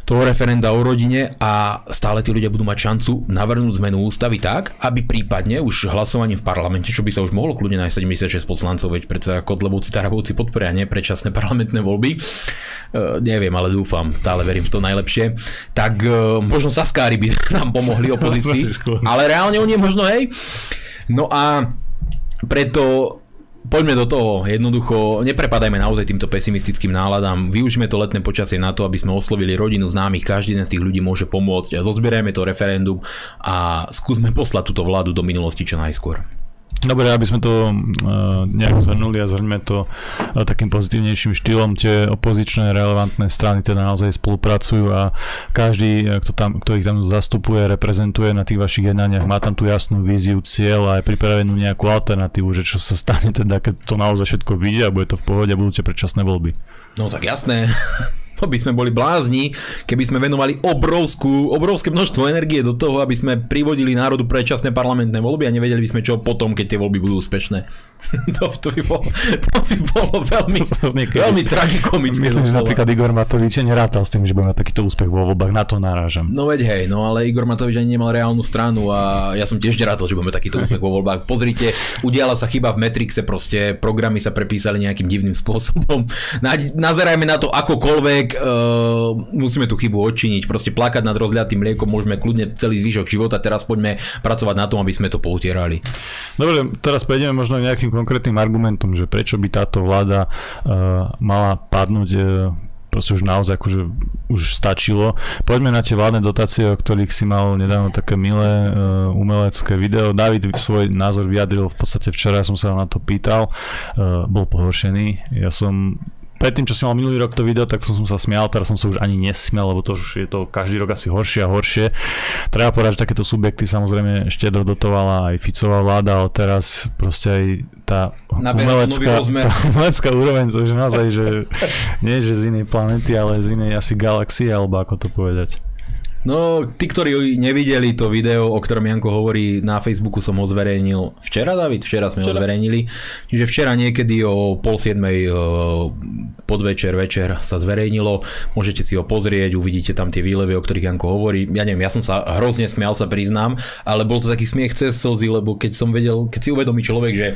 Speaker 3: toho referenda o rodine a stále tí ľudia budú mať šancu navrhnúť zmenu ústavy tak, aby prípadne už hlasovaním v parlamente, čo by sa už mohlo kľudne na 76 poslancov, veď predsa Kotlebovci, Tarabovci podporia nie predčasné parlamentné voľby, uh, neviem, ale dúfam, stále verím v to najlepšie, tak uh, možno Saskári by nám pomohli opozícii, ale reálne oni možno hej. No a preto poďme do toho. Jednoducho, neprepadajme naozaj týmto pesimistickým náladám. Využíme to letné počasie na to, aby sme oslovili rodinu známych. Každý z tých ľudí môže pomôcť. Zozbierajme to referendum a skúsme poslať túto vládu do minulosti čo najskôr.
Speaker 1: Dobre, aby sme to uh, nejak zhrnuli a zhrňme to uh, takým pozitívnejším štýlom, tie opozičné relevantné strany teda naozaj spolupracujú a každý, uh, kto, tam, kto ich tam zastupuje, reprezentuje na tých vašich jednaniach, má tam tú jasnú víziu, cieľ a aj pripravenú nejakú alternatívu, že čo sa stane teda, keď to naozaj všetko vyjde a bude to v pohode a budú tie predčasné voľby.
Speaker 3: No tak jasné. To by sme boli blázni, keby sme venovali obrovskú, obrovské množstvo energie do toho, aby sme privodili národu predčasné parlamentné voľby a nevedeli by sme čo potom, keď tie voľby budú úspešné. to, to, by bolo, to by bolo veľmi, veľmi tragikomické.
Speaker 1: Myslím, že napríklad Igor Matovič nerátal s tým, že bude mať takýto úspech vo voľbách, na to narážam.
Speaker 3: No veď hej, no ale Igor Matovič ani nemal reálnu stranu a ja som tiež nerátal, že budeme takýto úspech vo voľbách. Pozrite, udiala sa chyba v Metrixe, proste programy sa prepísali nejakým divným spôsobom. Nazerajme na to akokoľvek, uh, musíme tú chybu odčiniť. Proste plakať nad rozliatým mliekom môžeme kľudne celý zvyšok života. Teraz poďme pracovať na tom, aby sme to poutierali.
Speaker 1: Dobre, teraz prejdeme možno nejakým konkrétnym argumentom, že prečo by táto vláda uh, mala padnúť uh, proste už naozaj akože už stačilo. Poďme na tie vládne dotácie, o ktorých si mal nedávno také milé uh, umelecké video. David svoj názor vyjadril v podstate včera, som sa na to pýtal, uh, bol pohoršený. Ja som predtým, čo som mal minulý rok to video, tak som, som sa smial, teraz som sa už ani nesmial, lebo to už je to každý rok asi horšie a horšie. Treba povedať, že takéto subjekty samozrejme štedro dotovala aj Ficová vláda, ale teraz proste aj tá umelecká, tá umelecká úroveň, to je naozaj, že nie že z inej planety, ale z inej asi galaxie, alebo ako to povedať.
Speaker 3: No, tí, ktorí nevideli to video, o ktorom Janko hovorí, na Facebooku som ho zverejnil včera, David? Včera sme včera. ho zverejnili. Čiže včera niekedy o pol siedmej podvečer, večer sa zverejnilo. Môžete si ho pozrieť, uvidíte tam tie výlevy, o ktorých Janko hovorí. Ja neviem, ja som sa hrozne smial, sa priznám, ale bol to taký smiech cez slzy, lebo keď som vedel, keď si uvedomí človek, že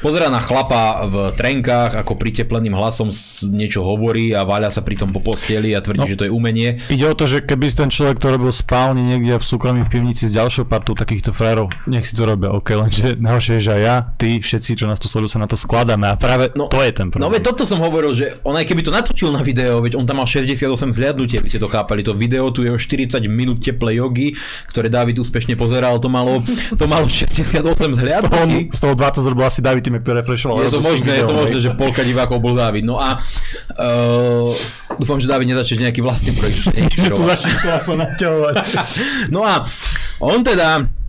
Speaker 3: Pozera na chlapa v trenkách, ako pritepleným hlasom niečo hovorí a váľa sa pritom po posteli a tvrdí, no, že to je umenie.
Speaker 1: Ide o to, že keby ten človek to robil spálne niekde v súkromí v pivnici s ďalšou partou takýchto frérov, nech si to robia, ok, lenže najhoršie je, že aj ja, ty, všetci, čo nás tu sledujú, sa na to skladáme a práve no, to je ten problém.
Speaker 3: No veď toto som hovoril, že on aj keby to natočil na video, veď on tam mal 68 zliadnutie, aby ste to chápali, to video tu je o 40 minút teplej jogy, ktoré David úspešne pozeral, to malo, to malo 68 zhliadnutí.
Speaker 1: Z toho, z toho 20 zrobil asi David tým, ktoré refreshoval.
Speaker 3: Je to možné, je to možné, že polka divákov bol Dávid. No a uh, dúfam, že Dávid nezačne nejaký vlastný projekt.
Speaker 1: Že to začne sa naťahovať.
Speaker 3: no a on teda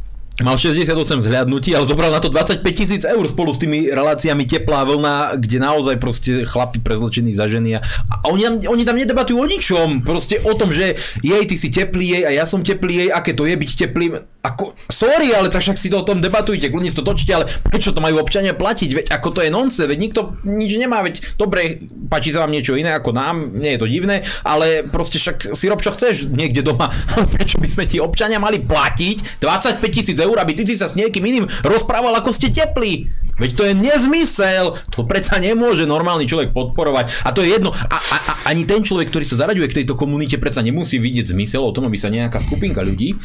Speaker 3: Mal 68 zhľadnutí, ale zobral na to 25 tisíc eur spolu s tými reláciami teplá vlna, kde naozaj proste chlapi prezločení za ženy. A oni oni tam nedebatujú o ničom, proste o tom, že jej, ty si teplý jej a ja som teplý jej, aké to je byť teplým. Ako, sorry, ale tak však si to o tom debatujte, kľudne si to točíte, ale prečo to majú občania platiť? Veď ako to je nonce, veď nikto nič nemá, veď dobre, páči sa vám niečo iné ako nám, nie je to divné, ale proste však si rob čo chceš niekde doma, prečo by sme ti občania mali platiť 25 tisíc eur, aby ty si sa s niekým iným rozprával, ako ste teplí? Veď to je nezmysel, to predsa nemôže normálny človek podporovať. A to je jedno, a, a, a ani ten človek, ktorý sa zaraďuje k tejto komunite, predsa nemusí vidieť zmysel o tom, aby sa nejaká skupinka ľudí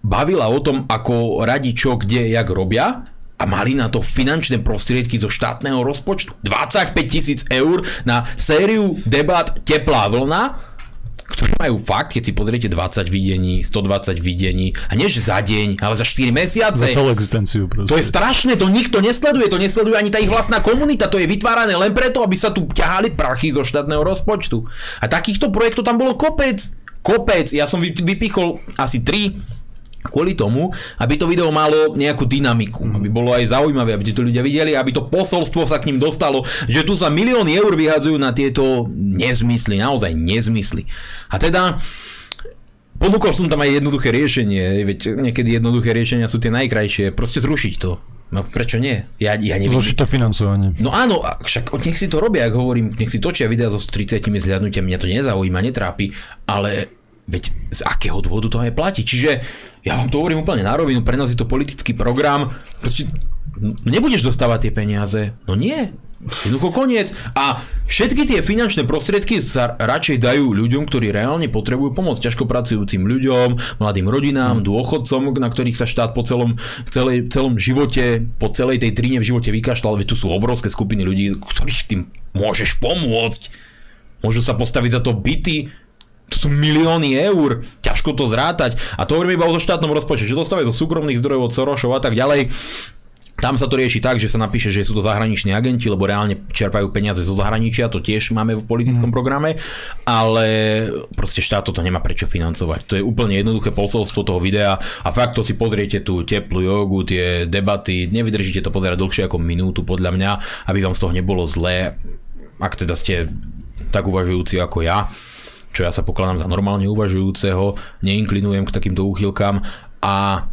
Speaker 3: bavila o tom, ako radi čo, kde, jak robia a mali na to finančné prostriedky zo štátneho rozpočtu. 25 tisíc eur na sériu debat Teplá vlna, ktoré majú fakt, keď si pozriete 20 videní, 120 videní, a nie že za deň, ale za 4 mesiace.
Speaker 1: Za celú existenciu
Speaker 3: proste. To je strašné, to nikto nesleduje, to nesleduje ani tá ich vlastná komunita, to je vytvárané len preto, aby sa tu ťahali prachy zo štátneho rozpočtu. A takýchto projektov tam bolo kopec. Kopec, ja som vypichol asi 3 kvôli tomu, aby to video malo nejakú dynamiku, aby bolo aj zaujímavé, aby to ľudia videli, aby to posolstvo sa k ním dostalo, že tu sa milióny eur vyhadzujú na tieto nezmysly, naozaj nezmysly. A teda ponúkol som tam aj jednoduché riešenie, veď niekedy jednoduché riešenia sú tie najkrajšie, proste zrušiť to. No prečo nie? Ja, ja neviem.
Speaker 1: Zložiť to financovanie.
Speaker 3: No áno, však nech si to robia, ako hovorím, nech si točia videa so 30 zhľadnutiami, mňa to nezaujíma, netrápi, ale veď z akého dôvodu to aj platí. Čiže ja vám to hovorím úplne na rovinu, pre nás je to politický program, proste nebudeš dostávať tie peniaze. No nie, Jednoducho koniec. A všetky tie finančné prostriedky sa radšej dajú ľuďom, ktorí reálne potrebujú pomoc ťažko pracujúcim ľuďom, mladým rodinám, mm. dôchodcom, na ktorých sa štát po celom, celej, celom živote, po celej tej trine v živote vykašľal. Veď tu sú obrovské skupiny ľudí, ktorých tým môžeš pomôcť. Môžu sa postaviť za to byty, to sú milióny eur, ťažko to zrátať. A to hovoríme iba o štátnom rozpočte, že dostávajú zo súkromných zdrojov od Sorošov a tak ďalej. Tam sa to rieši tak, že sa napíše, že sú to zahraniční agenti, lebo reálne čerpajú peniaze zo zahraničia, to tiež máme v politickom mm. programe, ale proste štát toto nemá prečo financovať. To je úplne jednoduché posolstvo toho videa a fakt to si pozriete tú teplú jogu, tie debaty, nevydržíte to pozerať dlhšie ako minútu podľa mňa, aby vám z toho nebolo zlé, ak teda ste tak uvažujúci ako ja čo ja sa pokladám za normálne uvažujúceho, neinklinujem k takýmto úchylkám a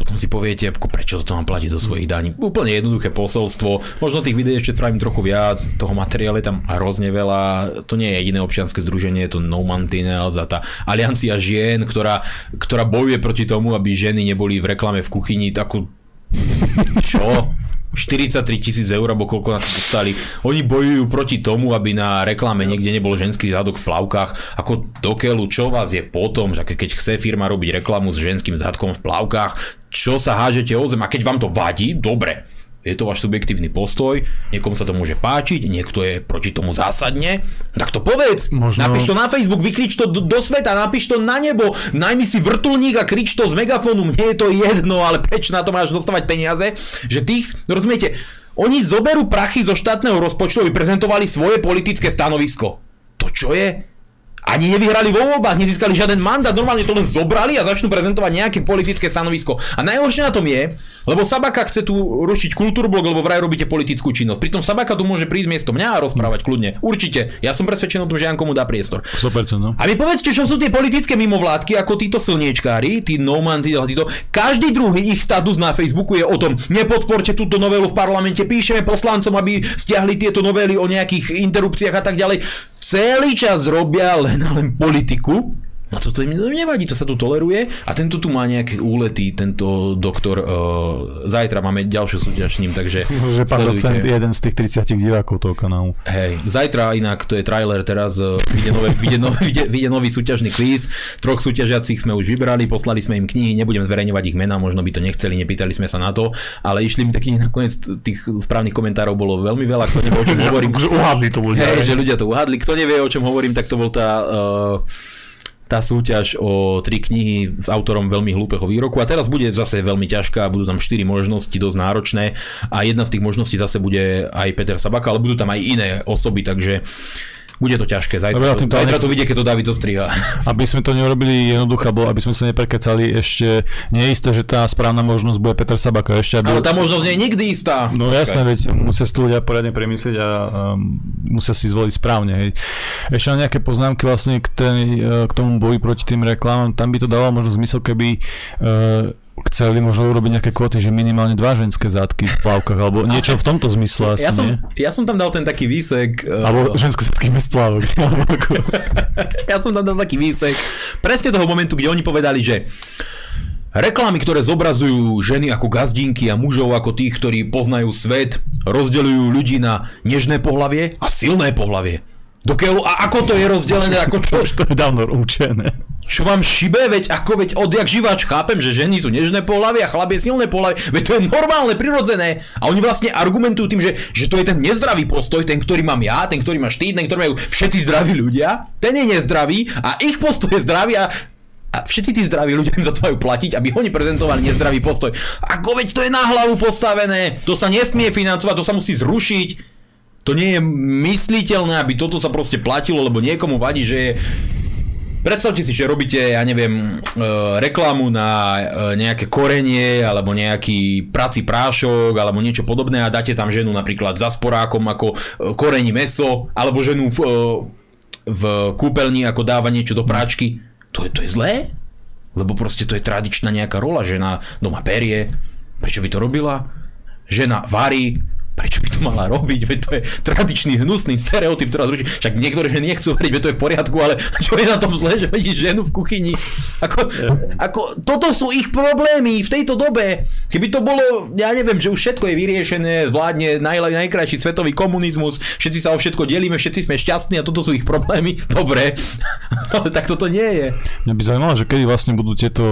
Speaker 3: potom si poviete, prečo to mám platiť zo svojich daní. Úplne jednoduché posolstvo. Možno tých videí ešte spravím trochu viac, toho materiálu je tam hrozne veľa. To nie je jediné občianske združenie, je to No Mantinels a tá aliancia žien, ktorá, ktorá bojuje proti tomu, aby ženy neboli v reklame v kuchyni. Takú... Čo? 43 tisíc eur, alebo koľko na to dostali. Oni bojujú proti tomu, aby na reklame niekde nebol ženský zadok v plavkách. Ako do čo vás je potom, že keď chce firma robiť reklamu s ženským zadkom v plavkách, čo sa hážete o zem a keď vám to vadí, dobre, je to váš subjektívny postoj, niekomu sa to môže páčiť, niekto je proti tomu zásadne, tak to povedz.
Speaker 1: Možno-
Speaker 3: Napíš to na Facebook, vykrič to do, do sveta, napíš to na nebo, najmi si vrtulník a krič to z megafónu, mne je to jedno, ale preč na to máš dostávať peniaze, že tých, rozumiete, oni zoberú prachy zo štátneho rozpočtu, aby prezentovali svoje politické stanovisko. To čo je? Ani nevyhrali vo voľbách, nezískali žiaden mandát, normálne to len zobrali a začnú prezentovať nejaké politické stanovisko. A najhoršie na tom je, lebo Sabaka chce tu rušiť kultúrblok, lebo vraj robíte politickú činnosť. Pritom Sabaka tu môže prísť miesto mňa a rozprávať kľudne. Určite. Ja som presvedčený o tom, že Janko mu dá priestor.
Speaker 1: 100%, no.
Speaker 3: A vy povedzte, čo sú tie politické mimovládky, ako títo slniečkári, tí no man, títo, títo. Každý druhý ich status na Facebooku je o tom, nepodporte túto novelu v parlamente, píšeme poslancom, aby stiahli tieto novely o nejakých interrupciách a tak ďalej. Celý čas robia len len politiku. A toto im nevadí, to sa tu toleruje. A tento tu má nejaké úlety, tento doktor. Uh, zajtra máme ďalšiu súťaž s ním, takže
Speaker 1: Že pán docent jeden z tých 30 divákov toho kanálu.
Speaker 3: Hej, zajtra inak, to je trailer, teraz uh, vyjde, nové, vyjde, nový, vyjde, vyjde nový súťažný kvíz, troch súťažiacich sme už vybrali, poslali sme im knihy, nebudem zverejňovať ich mená, možno by to nechceli, nepýtali sme sa na to, ale išli mi taký nakoniec tých správnych komentárov bolo veľmi veľa, kto nevie, o čom hovorím.
Speaker 1: Uhádli to ľudia.
Speaker 3: Hej, že ľudia to uhádli, kto nevie, o čom hovorím, tak to bol tá... Uh, tá súťaž o tri knihy s autorom veľmi hlúpeho výroku. A teraz bude zase veľmi ťažká, budú tam štyri možnosti, dosť náročné. A jedna z tých možností zase bude aj Peter Sabaka, ale budú tam aj iné osoby, takže bude to ťažké. Zajtra,
Speaker 1: Dobre,
Speaker 3: to, zajtra to vidie, keď to David zostriha.
Speaker 1: Aby sme to neurobili jednoducho, alebo aby sme sa neprekecali, ešte nie je isté, že tá správna možnosť bude Peter Sabaka. Ešte aby...
Speaker 3: Ale tá možnosť nie je nikdy istá.
Speaker 1: No jasné, veď musia si ľudia poriadne premyslieť a um, musia si zvoliť správne. Hej. Ešte na nejaké poznámky vlastne k, tej, eh, k tomu boji proti tým reklamám. Tam by to dávalo možno zmysel, keby uh, chceli možno urobiť nejaké kvóty, že minimálne dva ženské zátky v plavkách, alebo niečo v tomto zmysle asi,
Speaker 3: Ja som,
Speaker 1: nie?
Speaker 3: ja som tam dal ten taký výsek. eh,
Speaker 1: Alebo ženské zátky bez ako-
Speaker 3: ja som tam dal taký výsek presne toho momentu, kde oni povedali, že Reklamy, ktoré zobrazujú ženy ako gazdinky a mužov ako tých, ktorí poznajú svet, rozdeľujú ľudí na nežné pohlavie a silné pohlavie. Do keľu, a ako to je rozdelené, ako čo?
Speaker 1: Už to je dávno určené.
Speaker 3: Čo vám šibe, veď ako veď odjak živáč chápem, že ženy sú nežné pohlavie a chlap je silné pohlavie, veď to je normálne, prirodzené. A oni vlastne argumentujú tým, že, že to je ten nezdravý postoj, ten, ktorý mám ja, ten, ktorý má štít, ten, ktorý majú všetci zdraví ľudia, ten je nezdravý a ich postoj je zdravý a a všetci tí zdraví ľudia im za to majú platiť, aby oni prezentovali nezdravý postoj. Ako veď to je na hlavu postavené, to sa nesmie financovať, to sa musí zrušiť. To nie je mysliteľné, aby toto sa proste platilo, lebo niekomu vadí, že je Predstavte si, že robíte, ja neviem, e, reklamu na e, nejaké korenie, alebo nejaký prací prášok, alebo niečo podobné a dáte tam ženu napríklad za sporákom ako e, korení meso, alebo ženu v, e, v kúpeľni ako dáva niečo do práčky. To je, to je zlé? Lebo proste to je tradičná nejaká rola. Žena doma perie, prečo by to robila? Žena varí, mala robiť? Veď to je tradičný hnusný stereotyp, ktorá zruší. Však niektoré ženy nechcú variť, veď to je v poriadku, ale čo je na tom zlé, že vidíš ženu v kuchyni? Ako, ako, toto sú ich problémy v tejto dobe. Keby to bolo, ja neviem, že už všetko je vyriešené, vládne naj, najkrajší svetový komunizmus, všetci sa o všetko delíme, všetci sme šťastní a toto sú ich problémy. Dobre, ale tak toto nie je.
Speaker 1: Mňa by zaujímalo, že kedy vlastne budú tieto,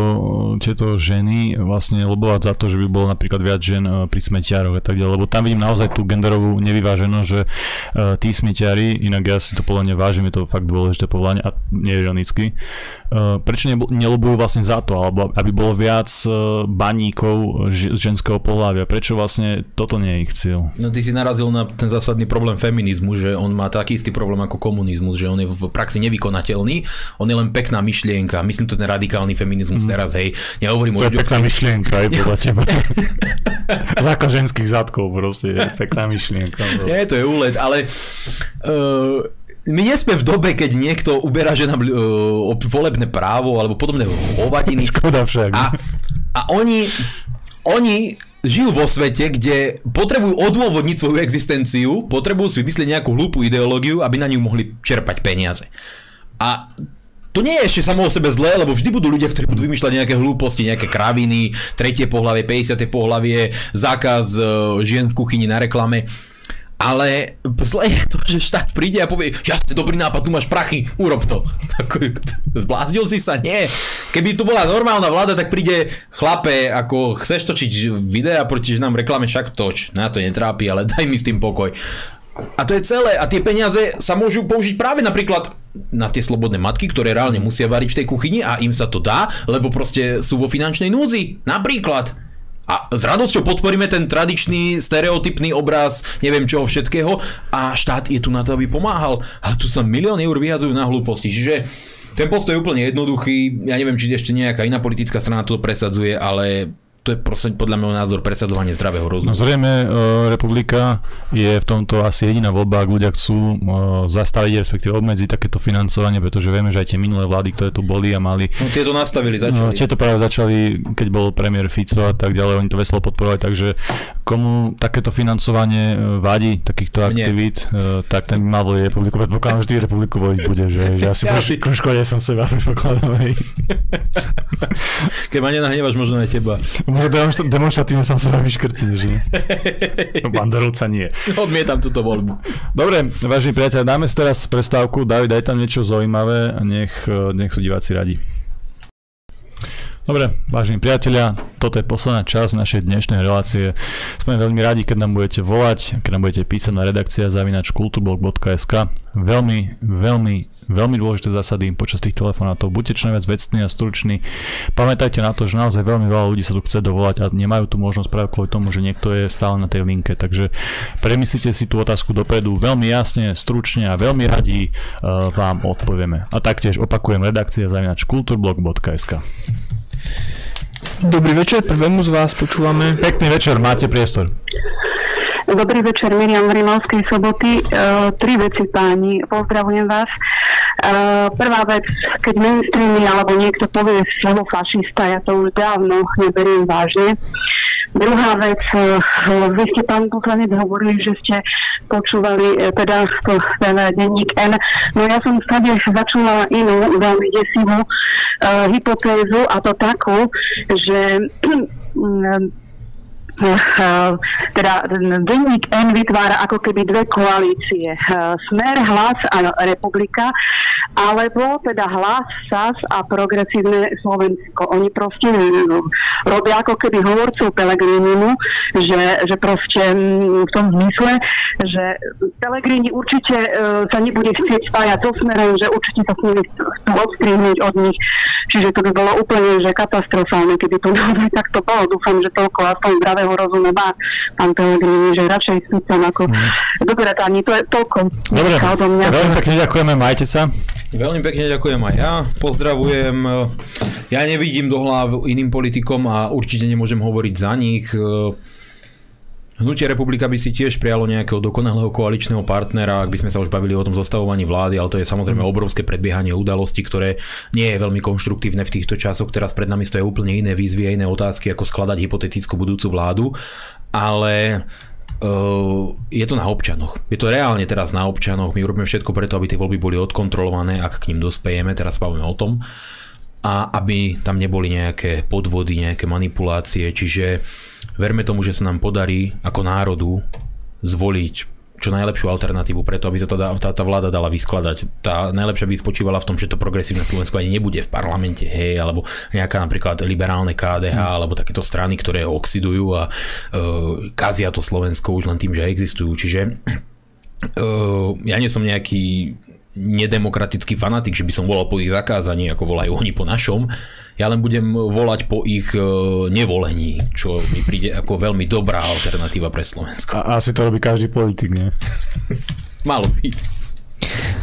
Speaker 1: tieto ženy vlastne lobovať za to, že by bolo napríklad viac žen eh, pri smetiaroch a tak ďalej, lebo tam vidím naozaj tú genderovú nevyváženosť, že uh, tí smetiari, inak ja si to podľa mňa vážim, je to fakt dôležité povolanie a neironicky, prečo nebo- nelobujú vlastne za to, alebo aby bolo viac uh, baníkov ž- ženského pohľavia, prečo vlastne toto nie je ich cieľ?
Speaker 3: No ty si narazil na ten zásadný problém feminizmu, že on má taký istý problém ako komunizmus, že on je v praxi nevykonateľný, on je len pekná myšlienka. Myslím to ten radikálny feminizmus mm. teraz, hej. Nehovorím o
Speaker 1: To je
Speaker 3: ľuďoch,
Speaker 1: pekná myšlienka aj podľa teba. Zákaz ženských zadkov proste, je pekná myšlienka.
Speaker 3: Nie, to je úlet, ale uh, my nie sme v dobe, keď niekto uberá ženám uh, volebné právo alebo podobné hovadiny.
Speaker 1: Škoda však.
Speaker 3: A, a oni, oni žijú vo svete, kde potrebujú odôvodniť svoju existenciu, potrebujú si vymyslieť nejakú hlúpu ideológiu, aby na ňu mohli čerpať peniaze. A to nie je ešte samo o sebe zlé, lebo vždy budú ľudia, ktorí budú vymýšľať nejaké hlúposti, nejaké kraviny, tretie pohlavie, 50. pohlavie, zákaz e, žien v kuchyni na reklame. Ale zle je to, že štát príde a povie, jasne, dobrý nápad, tu máš prachy, urob to. Zbláznil si sa? Nie. Keby tu bola normálna vláda, tak príde chlape, ako chceš točiť videa proti nám reklame, však toč. Na to netrápi, ale daj mi s tým pokoj. A to je celé. A tie peniaze sa môžu použiť práve napríklad na tie slobodné matky, ktoré reálne musia variť v tej kuchyni a im sa to dá, lebo proste sú vo finančnej núzi. Napríklad. A s radosťou podporíme ten tradičný, stereotypný obraz, neviem čoho všetkého a štát je tu na to, aby pomáhal. Ale tu sa milióny eur vyhadzujú na hlúposti. Čiže ten postoj je úplne jednoduchý. Ja neviem, či ešte nejaká iná politická strana to presadzuje, ale to je proste podľa môjho názor presadzovanie zdravého rozumu.
Speaker 1: No zrejme uh, republika je v tomto asi jediná voľba, ak ľudia chcú uh, zastaviť, respektíve obmedziť takéto financovanie, pretože vieme, že aj tie minulé vlády, ktoré tu boli a mali...
Speaker 3: No tieto nastavili, začali. No,
Speaker 1: tieto práve začali, keď bol premiér Fico a tak ďalej, oni to veselo podporovali, takže komu takéto financovanie vadí, takýchto aktivít, uh, tak ten by mal voliť republiku. Predpokladám, že ty republiku voliť bude, že, že asi ja si... kružko nie som seba, predpokladám.
Speaker 3: Keď ma nenahnevaš, možno aj teba.
Speaker 1: Možno demonstratívne som sa vyškrtne, že? Banderovca nie.
Speaker 3: Odmietam túto voľbu.
Speaker 1: Dobre, vážení priateľ, dáme si teraz prestávku. David, daj tam niečo zaujímavé a nech, nech sú diváci radi. Dobre, vážení priatelia, toto je posledná časť našej dnešnej relácie. Sme veľmi radi, keď nám budete volať, keď nám budete písať na redakcia zavinačkulturblog.sk. Veľmi, veľmi, veľmi dôležité zásady počas tých telefonátov. Buďte čo najviac vecní a struční. Pamätajte na to, že naozaj veľmi veľa ľudí sa tu chce dovolať a nemajú tu možnosť práve kvôli tomu, že niekto je stále na tej linke. Takže premyslite si tú otázku dopredu veľmi jasne, stručne a veľmi radi uh, vám odpovieme. A taktiež opakujem redakcia zavinačkulturblog.sk.
Speaker 2: Dobrý večer, prvému z vás počúvame.
Speaker 1: Pekný večer, máte priestor.
Speaker 4: Dobrý večer, Miriam Rimovskej soboty. E, tri veci páni, pozdravujem vás. E, prvá vec, keď mainstreamy alebo niekto povie slovo fašista, ja to už dávno neberiem vážne. Druhá vec, eh, vy ste pán poslanec hovorili, že ste počúvali eh, teda to, ten denník N. No ja som tady začula inú veľmi desivú uh, hypotézu a to takú, že teda denník N vytvára ako keby dve koalície. Smer, hlas a republika, alebo teda hlas, SAS a progresívne Slovensko. Oni proste robia ako keby hovorcov Pelegrinimu, že, že proste v tom zmysle, že Pelegrini určite uh, sa nebude chcieť spájať so smerom, že určite sa chcú odstrihnúť od nich. Čiže to by bolo úplne že katastrofálne, keby to naozaj takto bolo. Dúfam, že toľko aspoň zdravého zdravého rozumu má pán Pelegrini, že radšej spícam ako... Mm. Dobre, Tani, to je toľko.
Speaker 1: Dobre, odo mňa. veľmi pekne ďakujeme, majte sa.
Speaker 3: Veľmi pekne ďakujem aj ja. Pozdravujem. Ja nevidím do hlav iným politikom a určite nemôžem hovoriť za nich. Hnutie republika by si tiež prijalo nejakého dokonalého koaličného partnera, ak by sme sa už bavili o tom zostavovaní vlády, ale to je samozrejme obrovské predbiehanie udalostí, ktoré nie je veľmi konštruktívne v týchto časoch. Teraz pred nami stojí úplne iné výzvy a iné otázky, ako skladať hypotetickú budúcu vládu. Ale Uh, je to na občanoch. Je to reálne teraz na občanoch. My robíme všetko preto, aby tie voľby boli odkontrolované, ak k ním dospejeme. Teraz bavíme o tom. A aby tam neboli nejaké podvody, nejaké manipulácie. Čiže verme tomu, že sa nám podarí ako národu zvoliť čo najlepšiu alternatívu preto, aby sa tá, tá, tá vláda dala vyskladať. Tá najlepšia by spočívala v tom, že to progresívne Slovensko ani nebude v parlamente, hej, alebo nejaká napríklad liberálne KDH, hmm. alebo takéto strany, ktoré oxidujú a uh, kazia to Slovensko už len tým, že existujú. Čiže uh, ja nie som nejaký nedemokratický fanatik, že by som volal po ich zakázaní, ako volajú oni po našom. Ja len budem volať po ich e, nevolení, čo mi príde ako veľmi dobrá alternatíva pre Slovensko.
Speaker 1: A asi to robí každý politik, nie?
Speaker 3: Malo by.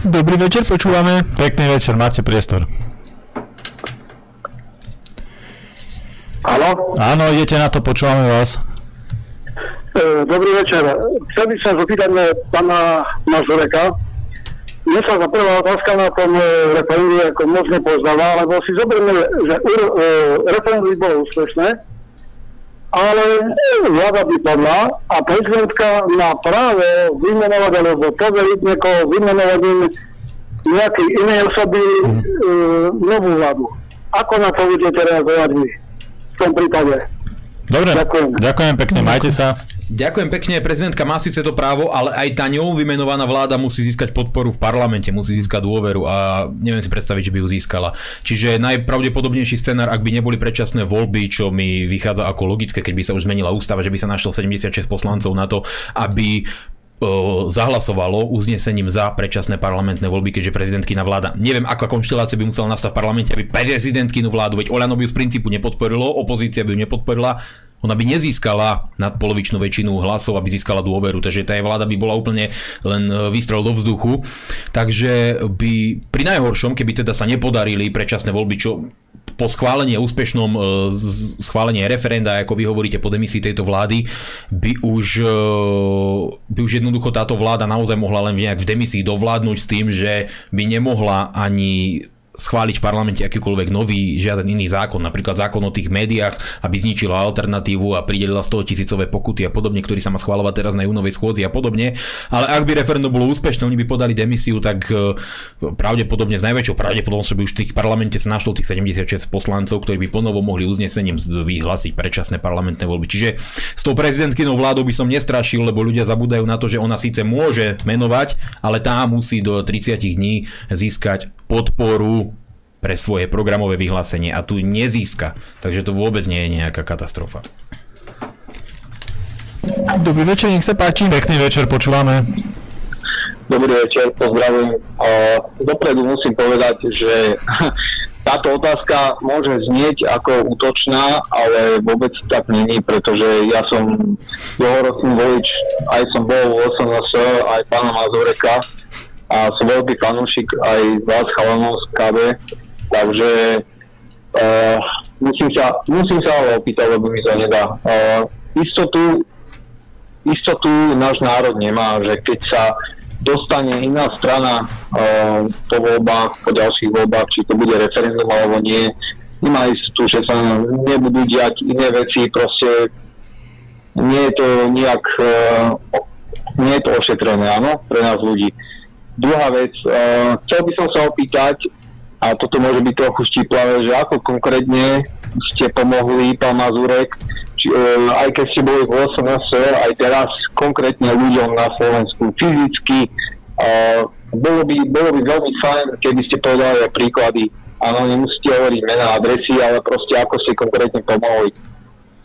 Speaker 2: Dobrý večer, počúvame.
Speaker 1: Pekný večer, máte priestor.
Speaker 5: Áno?
Speaker 1: Áno, idete na to, počúvame vás.
Speaker 5: E, dobrý večer. Chcel by som zapýtať pána Mazureka, mne sa za prvá otázka na tom e, referendu ako moc nepoznáva, lebo si zoberieme, že e, referendum bolo úspešné, ale vláda padla a prezidentka má práve vymenovať alebo poveriť niekoho vymenovaním nejakej inej osoby e, novú vládu. Ako na to budete reagovať vy v tom prípade?
Speaker 1: Dobre, ďakujem. ďakujem pekne, majte sa.
Speaker 3: Ďakujem pekne, prezidentka má síce to právo, ale aj tá ňou vymenovaná vláda musí získať podporu v parlamente, musí získať dôveru a neviem si predstaviť, že by ju získala. Čiže najpravdepodobnejší scenár, ak by neboli predčasné voľby, čo mi vychádza ako logické, keď by sa už zmenila ústava, že by sa našlo 76 poslancov na to, aby zahlasovalo uznesením za predčasné parlamentné voľby, keďže prezidentkina vláda. Neviem, aká konštelácia by musela nastať v parlamente, aby prezidentkinu vládu, veď Oľano by ju z princípu nepodporilo, opozícia by ju nepodporila, ona by nezískala nadpolovičnú väčšinu hlasov, aby získala dôveru, takže tá vláda by bola úplne len e, výstrel do vzduchu. Takže by pri najhoršom, keby teda sa nepodarili predčasné voľby, čo po schválení úspešnom e, schválení referenda, ako vy hovoríte po demisii tejto vlády, by už, e, by už jednoducho táto vláda naozaj mohla len nejak v demisii dovládnuť s tým, že by nemohla ani schváliť v parlamente akýkoľvek nový, žiaden iný zákon, napríklad zákon o tých médiách, aby zničila alternatívu a pridelila 100 tisícové pokuty a podobne, ktorý sa má schváľovať teraz na júnovej schôdzi a podobne. Ale ak by referendum bolo úspešné, oni by podali demisiu, tak e, pravdepodobne s najväčšou pravdepodobnosťou by už v tých parlamente sa našlo tých 76 poslancov, ktorí by ponovo mohli uznesením vyhlasiť predčasné parlamentné voľby. Čiže s tou prezidentkynou vládou by som nestrašil, lebo ľudia zabúdajú na to, že ona síce môže menovať, ale tá musí do 30 dní získať podporu pre svoje programové vyhlásenie a tu nezíska. Takže to vôbec nie je nejaká katastrofa.
Speaker 2: Dobrý večer, nech sa páči.
Speaker 1: Pekný večer, počúvame.
Speaker 5: Dobrý večer, pozdravujem. Dopredu musím povedať, že táto otázka môže znieť ako útočná, ale vôbec tak není, pretože ja som dlhoročný volič, aj som bol v SNS, aj pána Mazureka a som veľký fanúšik aj vás chalanov z KB, takže uh, musím, sa, musím sa ale opýtať, lebo mi to nedá. Uh, istotu, istotu náš národ nemá, že keď sa dostane iná strana uh, po voľbách, po ďalších voľbách, či to bude referendum alebo nie, nemá istotu, že sa nebudú diať iné veci, proste nie je to nejak, uh, nie je to ošetrené, áno, pre nás ľudí. Druhá vec, uh, chcel by som sa opýtať, a toto môže byť trochu štíplavé, že ako konkrétne ste pomohli, pán Mazurek, či, uh, aj keď ste boli v SNS, aj teraz konkrétne ľuďom na Slovensku fyzicky. Uh, bolo, by, bolo by veľmi fajn, keby ste povedali príklady. Áno, nemusíte hovoriť mená adresy, ale proste ako ste konkrétne pomohli.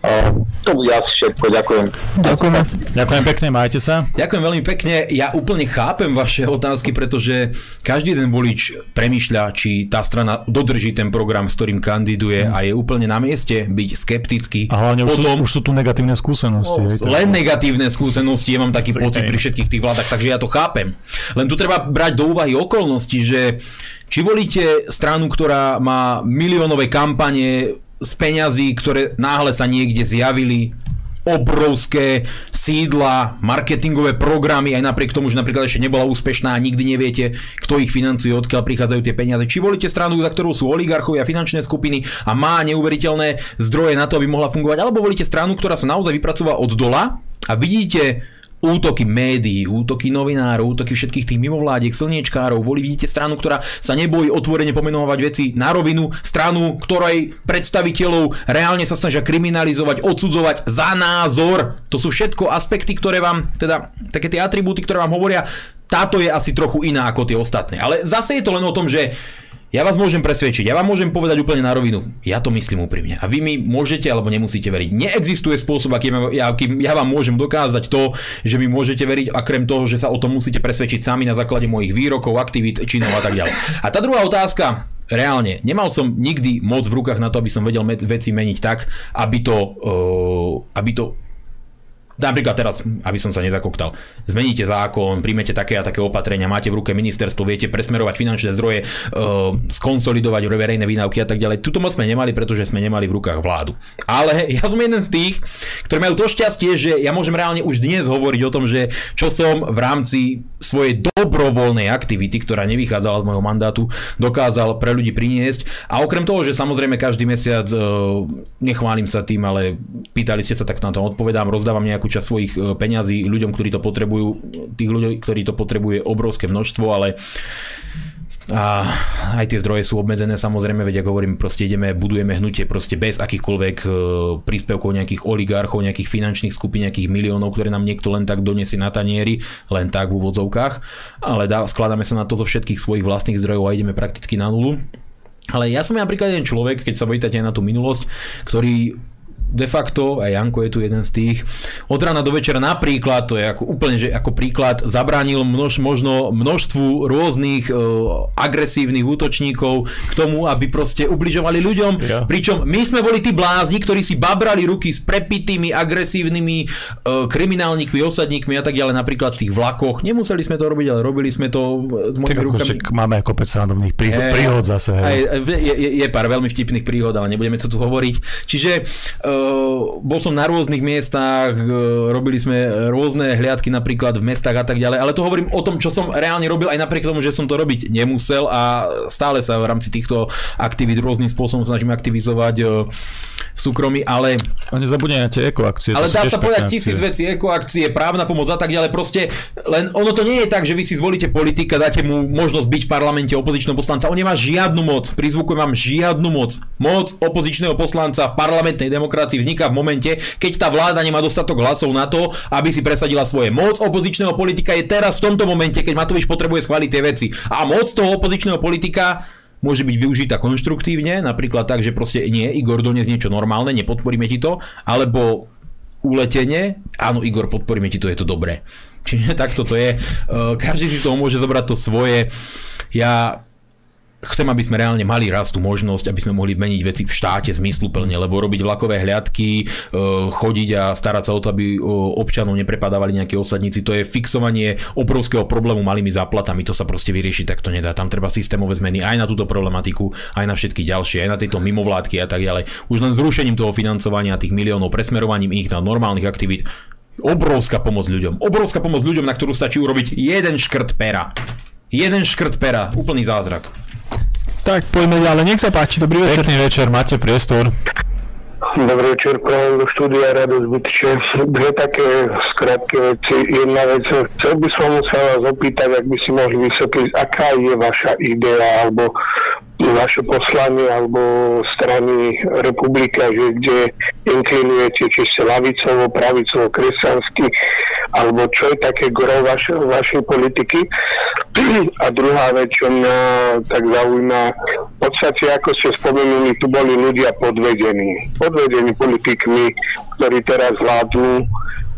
Speaker 5: Uh, to bude asi všetko, ďakujem.
Speaker 2: Ďakujeme.
Speaker 1: Ďakujem pekne, majte sa.
Speaker 3: Ďakujem veľmi pekne. Ja úplne chápem vaše otázky, pretože každý ten volič premýšľa, či tá strana dodrží ten program, s ktorým kandiduje a je úplne na mieste byť skeptický.
Speaker 1: A hlavne už,
Speaker 3: Potom,
Speaker 1: sú, už sú tu negatívne skúsenosti. hej,
Speaker 3: len negatívne skúsenosti, ja mám taký pocit pri všetkých tých vládach, takže ja to chápem. Len tu treba brať do úvahy okolnosti, že či volíte stranu, ktorá má miliónové kampane z peňazí, ktoré náhle sa niekde zjavili, obrovské sídla, marketingové programy, aj napriek tomu, že napríklad ešte nebola úspešná a nikdy neviete, kto ich financuje, odkiaľ prichádzajú tie peniaze. Či volíte stranu, za ktorou sú oligarchovia, finančné skupiny a má neuveriteľné zdroje na to, aby mohla fungovať, alebo volíte stranu, ktorá sa naozaj vypracová od dola a vidíte útoky médií, útoky novinárov, útoky všetkých tých mimovládiek, slniečkárov, voli vidíte stranu, ktorá sa nebojí otvorene pomenovať veci na rovinu, stranu, ktorej predstaviteľov reálne sa snažia kriminalizovať, odsudzovať za názor. To sú všetko aspekty, ktoré vám, teda také tie atribúty, ktoré vám hovoria, táto je asi trochu iná ako tie ostatné. Ale zase je to len o tom, že ja vás môžem presvedčiť, ja vám môžem povedať úplne na rovinu. Ja to myslím úprimne. A vy mi môžete alebo nemusíte veriť. Neexistuje spôsob, akým ja, akým ja vám môžem dokázať to, že mi môžete veriť a krem toho, že sa o tom musíte presvedčiť sami na základe mojich výrokov, aktivít, činov a tak ďalej. A tá druhá otázka, reálne, nemal som nikdy moc v rukách na to, aby som vedel veci meniť tak, aby to, uh, aby to napríklad teraz, aby som sa nezakoktal, zmeníte zákon, príjmete také a také opatrenia, máte v ruke ministerstvo, viete presmerovať finančné zdroje, uh, skonsolidovať verejné výnavky a tak ďalej. Tuto moc sme nemali, pretože sme nemali v rukách vládu. Ale ja som jeden z tých, ktorí majú to šťastie, že ja môžem reálne už dnes hovoriť o tom, že čo som v rámci svojej dobrovoľnej aktivity, ktorá nevychádzala z môjho mandátu, dokázal pre ľudí priniesť. A okrem toho, že samozrejme každý mesiac, uh, nechválim sa tým, ale pýtali ste sa, tak na to odpovedám, rozdávam nejakú časť svojich e, peňazí ľuďom, ktorí to potrebujú. Tých ľudí, ktorí to potrebujú, obrovské množstvo, ale a aj tie zdroje sú obmedzené samozrejme, veď ako hovorím, proste ideme, budujeme hnutie proste bez akýchkoľvek e, príspevkov nejakých oligarchov, nejakých finančných skupín, nejakých miliónov, ktoré nám niekto len tak donesie na tanieri, len tak v úvodzovkách, ale dá, skladáme sa na to zo všetkých svojich vlastných zdrojov a ideme prakticky na nulu. Ale ja som napríklad jeden človek, keď sa pýtate aj na tú minulosť, ktorý de facto, aj Janko je tu jeden z tých, od rána do večera napríklad, to je ako úplne, že ako príklad, zabránil množ, možno množstvu rôznych e, agresívnych útočníkov k tomu, aby proste ubližovali ľuďom, ja. pričom my sme boli tí blázni, ktorí si babrali ruky s prepitými, agresívnymi e, kriminálnikmi, osadníkmi a tak ďalej, napríklad v tých vlakoch. Nemuseli sme to robiť, ale robili sme to s mojimi rukami.
Speaker 1: Máme ako 5 srandovných príhod, e, príhod zase.
Speaker 3: Aj, je, je, je pár veľmi vtipných príhod, ale nebudeme to tu hovoriť. Čiže e, bol som na rôznych miestach, robili sme rôzne hliadky napríklad v mestách a tak ďalej, ale to hovorím o tom, čo som reálne robil aj napriek tomu, že som to robiť nemusel a stále sa v rámci týchto aktivít rôznym spôsobom snažím aktivizovať v súkromí, ale...
Speaker 1: A nezabudnite ekoakcie.
Speaker 3: Ale dá sa povedať tisíc vecí, ekoakcie, právna pomoc a tak ďalej, proste len ono to nie je tak, že vy si zvolíte politika, dáte mu možnosť byť v parlamente opozičného poslanca, on nemá žiadnu moc, prizvukujem vám žiadnu moc. Moc opozičného poslanca v parlamentnej demokracii situácii vzniká v momente, keď tá vláda nemá dostatok hlasov na to, aby si presadila svoje. Moc opozičného politika je teraz v tomto momente, keď Matovič potrebuje schváliť tie veci. A moc toho opozičného politika môže byť využitá konštruktívne, napríklad tak, že proste nie, Igor dones niečo normálne, nepodporíme ti to, alebo uletenie, áno Igor, podporíme ti to, je to dobré. Čiže takto to je. Každý si z toho môže zobrať to svoje. Ja chcem, aby sme reálne mali raz tú možnosť, aby sme mohli meniť veci v štáte zmysluplne, lebo robiť vlakové hliadky, e, chodiť a starať sa o to, aby občanov neprepadávali nejaké osadníci, to je fixovanie obrovského problému malými záplatami, to sa proste vyriešiť tak to nedá. Tam treba systémové zmeny aj na túto problematiku, aj na všetky ďalšie, aj na tieto mimovládky a tak ďalej. Už len zrušením toho financovania tých miliónov, presmerovaním ich na normálnych aktivít, obrovská pomoc ľuďom. Obrovská pomoc ľuďom, na ktorú stačí urobiť jeden škrt pera. Jeden škrt pera, úplný zázrak.
Speaker 6: Tak poďme ďalej, nech sa páči, dobrý večer.
Speaker 1: Pekný večer, máte priestor.
Speaker 7: Dobrý večer, prajem do štúdia Radosť Bytče. Dve také skrátke veci. Jedna vec, chcel by som sa vás opýtať, ak by si mohli vysvetliť, aká je vaša idea alebo vaše poslanie alebo strany republika, že kde inklinujete, či ste lavicovo, pravicovo, kresťansky, alebo čo je také gro vaš, vašej politiky. A druhá vec, čo mňa tak zaujíma, v podstate, ako ste spomenuli, tu boli ľudia podvedení. Podvedení politikmi, ktorí teraz vládnu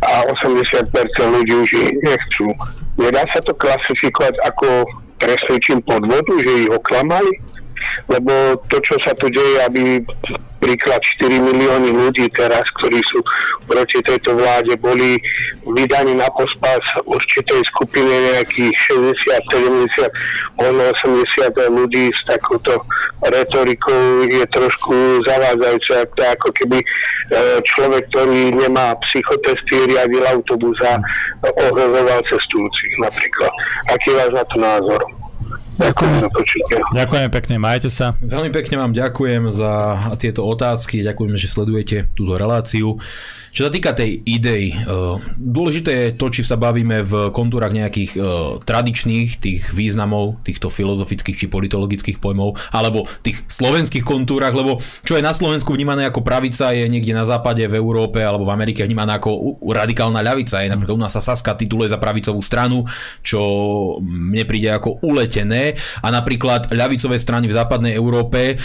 Speaker 7: a 80% ľudí už ich nechcú. Nedá sa to klasifikovať ako presvedčím podvodu, že ich oklamali? Lebo to, čo sa tu deje, aby príklad 4 milióny ľudí teraz, ktorí sú proti tejto vláde, boli vydaní na pospas určitej skupine nejakých 60, 70, možno 80 ľudí s takouto retorikou je trošku zavádzajúce, ako keby e, človek, ktorý nemá psychotesty, riadil autobus a ohrozoval cestujúcich napríklad. Aký je váš na to názor?
Speaker 1: Ďakujem za počutie. Ďakujem pekne, majte sa.
Speaker 3: Veľmi pekne vám ďakujem za tieto otázky, ďakujem, že sledujete túto reláciu. Čo sa týka tej idei, eh, dôležité je to, či sa bavíme v kontúrach nejakých eh, tradičných tých významov, týchto filozofických či politologických pojmov, alebo tých slovenských kontúrach, lebo čo je na Slovensku vnímané ako pravica, je niekde na západe, v Európe alebo v Amerike vnímané ako radikálna ľavica. Je napríklad u nás sa Saska tituluje za pravicovú stranu, čo mne príde ako uletené a napríklad ľavicové strany v západnej Európe eh,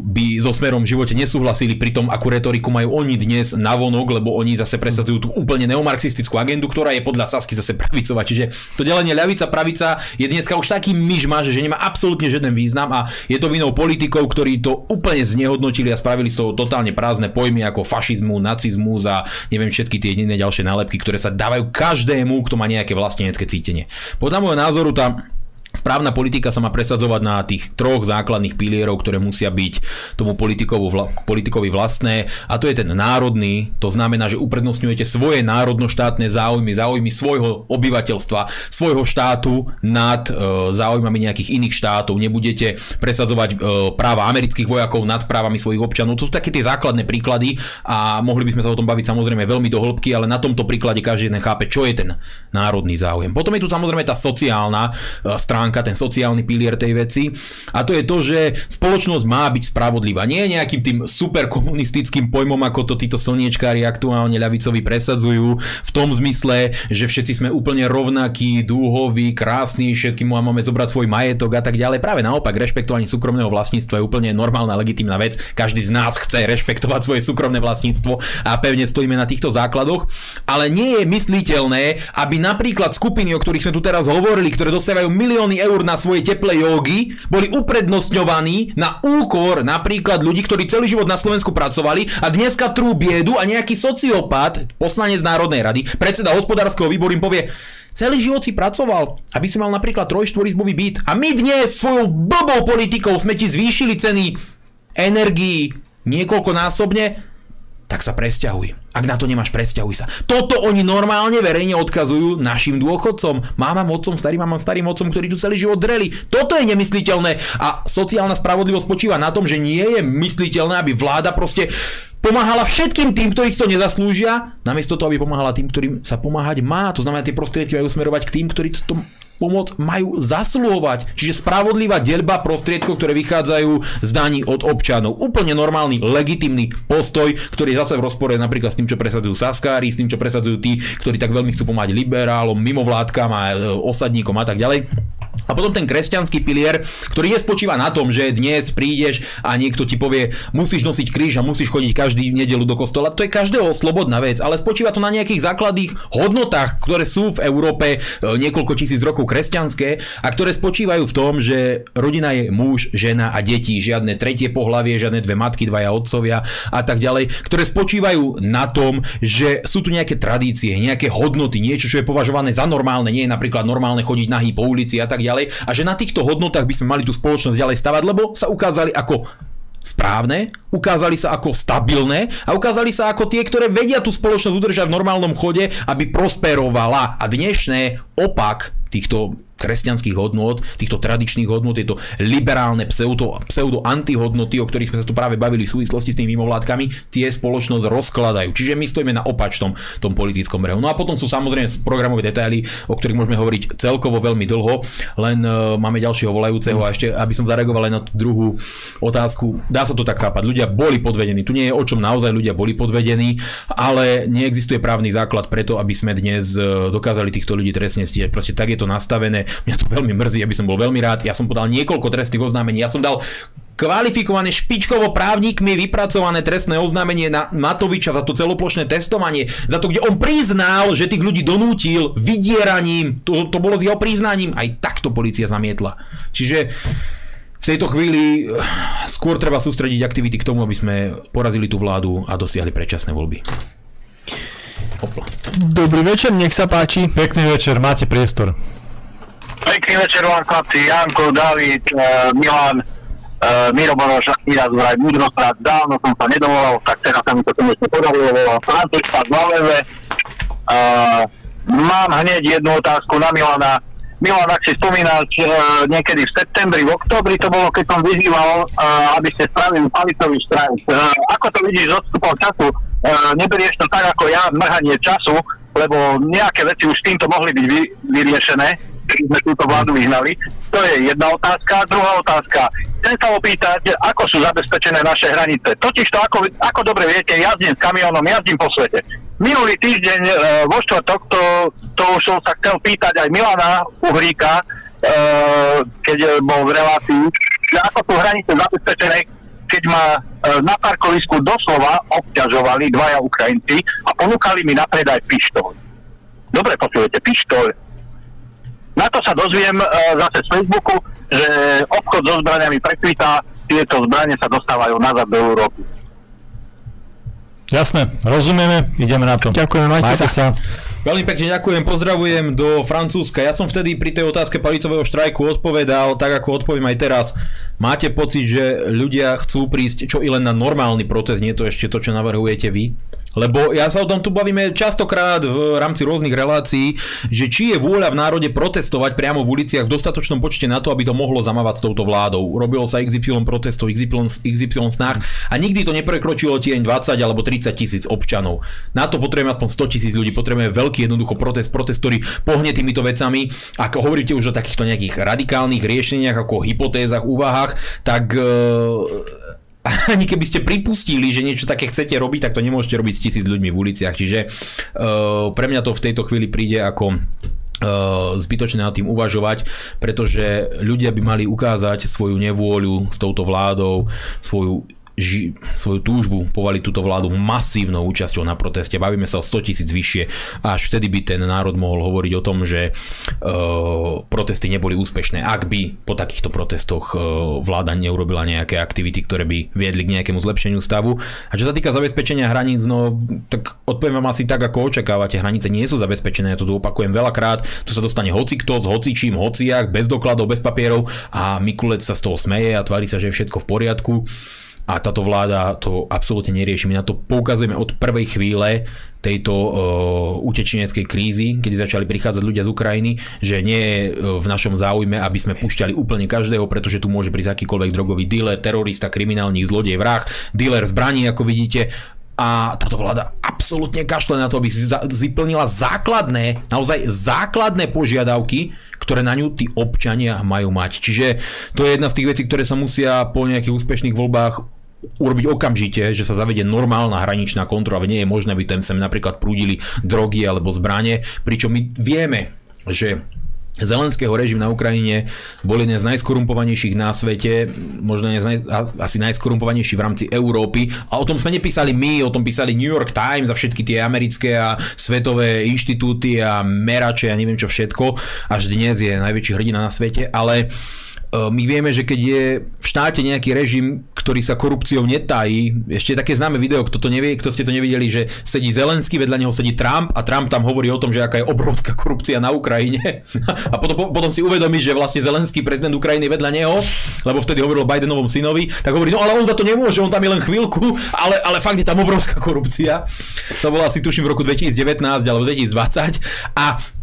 Speaker 3: by so smerom v živote nesúhlasili pri tom, akú retoriku majú oni dnes navon vonok, lebo oni zase presadzujú tú úplne neomarxistickú agendu, ktorá je podľa Sasky zase pravicová. Čiže to delenie ľavica, pravica je dneska už taký myšmaš, že nemá absolútne žiaden význam a je to vinou politikov, ktorí to úplne znehodnotili a spravili z toho totálne prázdne pojmy ako fašizmu, nacizmus a neviem všetky tie iné ďalšie nálepky, ktoré sa dávajú každému, kto má nejaké vlastenecké cítenie. Podľa môjho názoru tá Správna politika sa má presadzovať na tých troch základných pilierov, ktoré musia byť tomu politikovi vlastné a to je ten národný, to znamená, že uprednostňujete svoje národnoštátne záujmy, záujmy svojho obyvateľstva, svojho štátu nad e, záujmami nejakých iných štátov, nebudete presadzovať e, práva amerických vojakov nad právami svojich občanov. To sú také tie základné príklady a mohli by sme sa o tom baviť samozrejme veľmi do hĺbky, ale na tomto príklade každý jeden chápe, čo je ten národný záujem. Potom je tu samozrejme tá sociálna e, strana myšlienka, ten sociálny pilier tej veci. A to je to, že spoločnosť má byť spravodlivá. Nie je nejakým tým super komunistickým pojmom, ako to títo slniečkári aktuálne ľavicovi presadzujú, v tom zmysle, že všetci sme úplne rovnakí, dúhoví, krásni, všetkým máme zobrať svoj majetok a tak ďalej. Práve naopak, rešpektovanie súkromného vlastníctva je úplne normálna, legitimná vec. Každý z nás chce rešpektovať svoje súkromné vlastníctvo a pevne stojíme na týchto základoch. Ale nie je mysliteľné, aby napríklad skupiny, o ktorých sme tu teraz hovorili, ktoré dostávajú milióny eur na svoje teplé jogy, boli uprednostňovaní na úkor napríklad ľudí, ktorí celý život na Slovensku pracovali a dneska trú biedu a nejaký sociopat, poslanec Národnej rady, predseda hospodárskeho výboru im povie, Celý život si pracoval, aby si mal napríklad trojštvorizbový byt a my dnes svojou blbou politikou sme ti zvýšili ceny energii niekoľkonásobne, tak sa presťahuj. Ak na to nemáš, presťahuj sa. Toto oni normálne verejne odkazujú našim dôchodcom, mámam, otcom, starým mámam, starým otcom, ktorí tu celý život dreli. Toto je nemysliteľné a sociálna spravodlivosť spočíva na tom, že nie je mysliteľné, aby vláda proste pomáhala všetkým tým, ktorých to nezaslúžia, namiesto toho, aby pomáhala tým, ktorým sa pomáhať má. To znamená, tie prostriedky majú smerovať k tým, ktorí to pomoc majú zasluhovať. Čiže spravodlivá delba prostriedkov, ktoré vychádzajú z daní od občanov. Úplne normálny, legitimný postoj, ktorý je zase v rozpore napríklad s tým, čo presadzujú Saskári, s tým, čo presadzujú tí, ktorí tak veľmi chcú pomáhať liberálom, mimovládkam a e, osadníkom a tak ďalej. A potom ten kresťanský pilier, ktorý nespočíva na tom, že dnes prídeš a niekto ti povie, musíš nosiť kríž a musíš chodiť každý nedelu do kostola. To je každého slobodná vec, ale spočíva to na nejakých základných hodnotách, ktoré sú v Európe e, niekoľko tisíc rokov kresťanské a ktoré spočívajú v tom, že rodina je muž, žena a deti, žiadne tretie pohlavie, žiadne dve matky, dvaja otcovia a tak ďalej, ktoré spočívajú na tom, že sú tu nejaké tradície, nejaké hodnoty, niečo, čo je považované za normálne, nie je napríklad normálne chodiť nahý po ulici a tak ďalej ďalej a že na týchto hodnotách by sme mali tú spoločnosť ďalej stavať, lebo sa ukázali ako správne, ukázali sa ako stabilné a ukázali sa ako tie, ktoré vedia tú spoločnosť udržať v normálnom chode, aby prosperovala. A dnešné opak týchto kresťanských hodnôt, týchto tradičných hodnôt, tieto liberálne pseudo, pseudo antihodnoty, o ktorých sme sa tu práve bavili v súvislosti s tými mimovládkami, tie spoločnosť rozkladajú. Čiže my stojíme na opačnom tom politickom brehu. No a potom sú samozrejme programové detaily, o ktorých môžeme hovoriť celkovo veľmi dlho, len uh, máme ďalšieho volajúceho a ešte, aby som zareagoval aj na tú druhú otázku. Dá sa to tak chápať. Ľudia boli podvedení. Tu nie je o čom naozaj ľudia boli podvedení, ale neexistuje právny základ preto, aby sme dnes e, dokázali týchto ľudí trestne stíhať. Proste tak je to nastavené. Mňa to veľmi mrzí, aby som bol veľmi rád. Ja som podal niekoľko trestných oznámení. Ja som dal kvalifikované špičkovo právnikmi vypracované trestné oznámenie na Matoviča za to celoplošné testovanie, za to, kde on priznal, že tých ľudí donútil vydieraním, to, to bolo s jeho priznaním, aj takto policia zamietla. Čiže v tejto chvíli eh, skôr treba sústrediť aktivity k tomu, aby sme porazili tú vládu a dosiahli predčasné voľby.
Speaker 2: Hopla. Dobrý večer, nech sa páči.
Speaker 1: Pekný večer, máte priestor.
Speaker 8: Pekný večer vám chlapci, Janko, David, uh, Milan, uh, Miro Boroš, Iraz vraj múdrostrát, dávno som sa nedovolal, tak teraz sa mi to konečne podarilo, volal Františka z Valeve. Uh, mám hneď jednu otázku na Milana. Milan, ak si spomínaš, uh, niekedy v septembri, v oktobri to bolo, keď som vyzýval, uh, aby ste spravili palicový štrajk. Uh, ako to vidíš s odstupom času? Uh, neberieš to tak ako ja, mrhanie času, lebo nejaké veci už týmto mohli byť vy, vyriešené kedy sme túto vládu vyhnali. To je jedna otázka. Druhá otázka. Chcem sa opýtať, ako sú zabezpečené naše hranice. Totiž to, ako, ako dobre viete, jazdím s kamionom, jazdím po svete. Minulý týždeň e, vo štvrtok, to, to už som sa chcel pýtať aj Milana Uhríka, e, keď bol v relácii, že ako sú hranice zabezpečené, keď ma e, na parkovisku doslova obťažovali dvaja Ukrajinci a ponúkali mi na predaj pištol. Dobre počujete, pištol na to sa dozviem uh, zase z Facebooku, že obchod so zbraniami prekvítá, tieto zbranie sa dostávajú nazad do Európy.
Speaker 1: Jasné, rozumieme, ideme na to.
Speaker 2: Ďakujem, majte, majte sa. sa.
Speaker 3: Veľmi pekne ďakujem, pozdravujem do Francúzska. Ja som vtedy pri tej otázke palicového štrajku odpovedal, tak ako odpoviem aj teraz. Máte pocit, že ľudia chcú prísť čo i len na normálny protest, nie to ešte to, čo navrhujete vy? Lebo ja sa o tom tu bavíme častokrát v rámci rôznych relácií, že či je vôľa v národe protestovať priamo v uliciach v dostatočnom počte na to, aby to mohlo zamávať s touto vládou. Robilo sa XY protestov, XY, XY snách a nikdy to neprekročilo tieň 20 alebo 30 tisíc občanov. Na to potrebujeme aspoň 100 tisíc ľudí, potrebujeme veľký jednoducho protest, protest, ktorý pohne týmito vecami. Ak hovoríte už o takýchto nejakých radikálnych riešeniach, ako o hypotézach, úvahách, tak ani keby ste pripustili, že niečo také chcete robiť, tak to nemôžete robiť s tisíc ľuďmi v uliciach. Čiže uh, pre mňa to v tejto chvíli príde ako uh, zbytočné nad tým uvažovať, pretože ľudia by mali ukázať svoju nevôľu s touto vládou, svoju ži- svoju túžbu povali túto vládu masívnou účasťou na proteste. Bavíme sa o 100 tisíc vyššie. Až vtedy by ten národ mohol hovoriť o tom, že uh, protesty neboli úspešné. Ak by po takýchto protestoch uh, vláda neurobila nejaké aktivity, ktoré by viedli k nejakému zlepšeniu stavu. A čo sa týka zabezpečenia hraníc, no tak odpoviem vám asi tak, ako očakávate. Hranice nie sú zabezpečené, ja to tu opakujem veľakrát. Tu sa dostane hoci kto s hocičím, hociak, bez dokladov, bez papierov a Mikulec sa z toho smeje a tvári sa, že je všetko v poriadku a táto vláda to absolútne nerieši. My na to poukazujeme od prvej chvíle tejto uh, utečeneckej krízy, kedy začali prichádzať ľudia z Ukrajiny, že nie je e, v našom záujme, aby sme pušťali úplne každého, pretože tu môže prísť akýkoľvek drogový dealer, terorista, kriminálny zlodej, vrah, dealer zbraní, ako vidíte, a táto vláda absolútne kašle na to, aby si ziplnila základné, naozaj základné požiadavky, ktoré na ňu tí občania majú mať. Čiže to je jedna z tých vecí, ktoré sa musia po nejakých úspešných voľbách urobiť okamžite, že sa zavedie normálna hraničná kontrola, nie je možné, aby tam sem napríklad prúdili drogy alebo zbranie, pričom my vieme, že Zelenského režim na Ukrajine bol jeden z najskorumpovanejších na svete, možno naj, asi najskorumpovanejší v rámci Európy. A o tom sme nepísali my, o tom písali New York Times a všetky tie americké a svetové inštitúty a merače a neviem čo všetko. Až dnes je najväčší hrdina na svete, ale uh, my vieme, že keď je v štáte nejaký režim, ktorý sa korupciou netají, ešte také známe video, kto to nevie, kto ste to nevideli, že sedí Zelenský, vedľa neho sedí Trump a Trump tam hovorí o tom, že aká je obrovská korupcia na Ukrajine a potom, potom si uvedomí, že vlastne Zelenský prezident Ukrajiny vedľa neho, lebo vtedy hovoril Bidenovom synovi, tak hovorí, no ale on za to nemôže, on tam je len chvíľku, ale, ale fakt je tam obrovská korupcia. To bola asi tuším v roku 2019 alebo 2020 a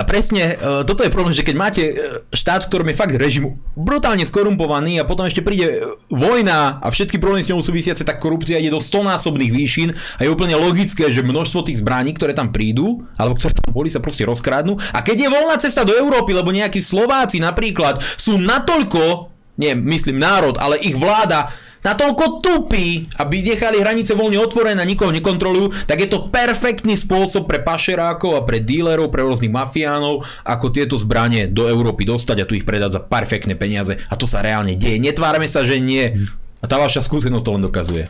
Speaker 3: a presne, e, toto je problém, že keď máte e, štát, v ktorom je fakt režim brutálne skorumpovaný a potom ešte príde e, vojna a všetky problémy s ňou súvisiace, tak korupcia ide do 100 násobných výšin a je úplne logické, že množstvo tých zbraní, ktoré tam prídu, alebo ktoré tam boli, sa proste rozkrádnu. A keď je voľná cesta do Európy, lebo nejakí Slováci napríklad sú natoľko, nie, myslím národ, ale ich vláda natoľko tupí, aby nechali hranice voľne otvorené a nikoho nekontrolujú, tak je to perfektný spôsob pre pašerákov a pre dílerov, pre rôznych mafiánov, ako tieto zbranie do Európy dostať a tu ich predať za perfektné peniaze. A to sa reálne deje. Netvárame sa, že nie. A tá vaša skúsenosť to len dokazuje.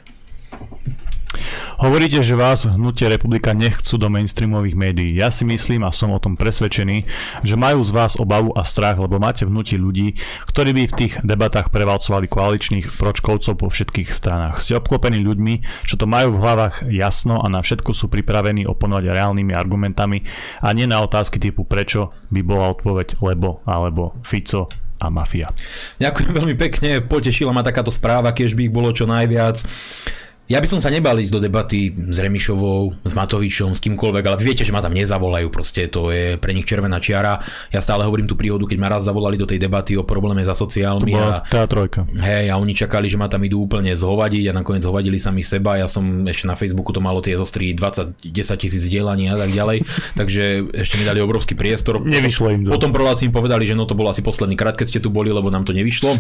Speaker 1: Hovoríte, že vás hnutie republika nechcú do mainstreamových médií. Ja si myslím a som o tom presvedčený, že majú z vás obavu a strach, lebo máte vnúti ľudí, ktorí by v tých debatách prevalcovali koaličných pročkovcov po všetkých stranách. Ste obklopení ľuďmi, čo to majú v hlavách jasno a na všetko sú pripravení oponovať reálnymi argumentami a nie na otázky typu prečo by bola odpoveď lebo alebo Fico a mafia.
Speaker 3: Ďakujem veľmi pekne, potešila ma takáto správa, keď by ich bolo čo najviac. Ja by som sa nebal ísť do debaty s Remišovou, s Matovičom, s kýmkoľvek, ale viete, že ma tam nezavolajú, proste to je pre nich červená čiara. Ja stále hovorím tú príhodu, keď ma raz zavolali do tej debaty o probléme za sociálmi.
Speaker 1: A, tá trojka.
Speaker 3: Hej, a oni čakali, že ma tam idú úplne zhovadiť a nakoniec zhovadili sami seba. Ja som ešte na Facebooku to malo tie zostri 20, 10 tisíc zdieľaní a tak ďalej, takže ešte mi dali obrovský priestor.
Speaker 1: Nevyšlo im to.
Speaker 3: Potom proláci im povedali, že no to bolo asi posledný krát, keď ste tu boli, lebo nám to nevyšlo.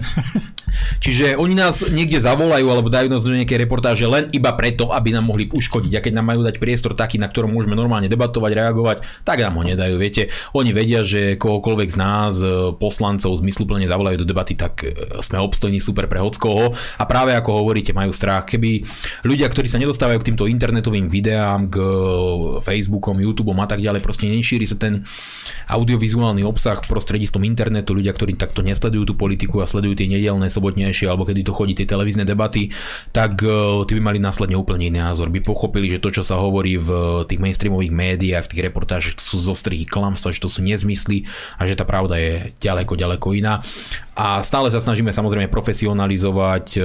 Speaker 3: Čiže oni nás niekde zavolajú alebo dajú nás do nejakej reportáže len len iba preto, aby nám mohli uškodiť. A keď nám majú dať priestor taký, na ktorom môžeme normálne debatovať, reagovať, tak nám ho nedajú. Viete, oni vedia, že kohokoľvek z nás, e, poslancov, zmysluplne zavolajú do debaty, tak e, sme obstojní super pre hockoho. A práve ako hovoríte, majú strach. Keby ľudia, ktorí sa nedostávajú k týmto internetovým videám, k e, Facebookom, YouTubeom a tak ďalej, proste nešíri sa ten audiovizuálny obsah prostredníctvom internetu, ľudia, ktorí takto nesledujú tú politiku a sledujú tie nedelné, sobotnejšie alebo kedy to chodí tie televízne debaty, tak tí by mali následne úplne iný názor. By pochopili, že to, čo sa hovorí v tých mainstreamových médiách, v tých reportážach, sú zostrihy klamstva, že to sú nezmysly a že tá pravda je ďaleko, ďaleko iná. A stále sa snažíme samozrejme profesionalizovať. E,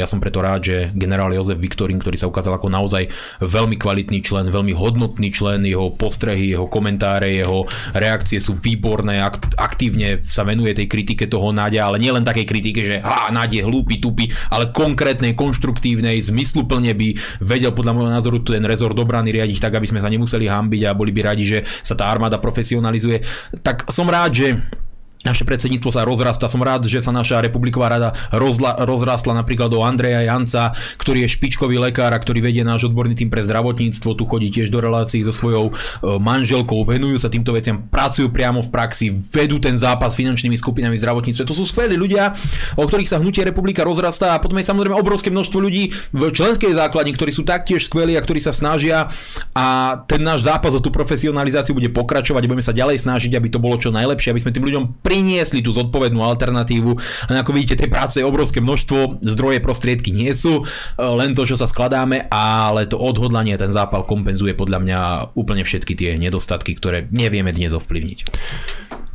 Speaker 3: ja som preto rád, že generál Jozef Viktorín, ktorý sa ukázal ako naozaj veľmi kvalitný člen, veľmi hodnotný člen, jeho postrehy, jeho komentáre, jeho reakcie sú výborné, aktívne sa venuje tej kritike toho Náďa, ale nielen takej kritike, že ha, je hlúpy, tupý, ale konkrétnej, konštruktívnej, zmysluplne by vedel podľa môjho názoru ten rezort obrany riadiť tak, aby sme sa nemuseli hambiť a boli by radi, že sa tá armáda profesionalizuje. Tak som rád, že naše predsedníctvo sa rozrastá. Som rád, že sa naša republiková rada rozla, rozrastla napríklad do Andreja Janca, ktorý je špičkový lekár a ktorý vedie náš odborný tým pre zdravotníctvo. Tu chodí tiež do relácií so svojou e, manželkou, venujú sa týmto veciam, pracujú priamo v praxi, vedú ten zápas s finančnými skupinami v zdravotníctve. To sú skvelí ľudia, o ktorých sa hnutie republika rozrastá a potom je samozrejme obrovské množstvo ľudí v členskej základni, ktorí sú taktiež skvelí a ktorí sa snažia a ten náš zápas o tú profesionalizáciu bude pokračovať, budeme sa ďalej snažiť, aby to bolo čo najlepšie, aby sme tým ľuďom priniesli tú zodpovednú alternatívu. A ako vidíte, tej práce je obrovské množstvo, zdroje prostriedky nie sú, e, len to, čo sa skladáme, ale to odhodlanie, ten zápal kompenzuje podľa mňa úplne všetky tie nedostatky, ktoré nevieme dnes ovplyvniť.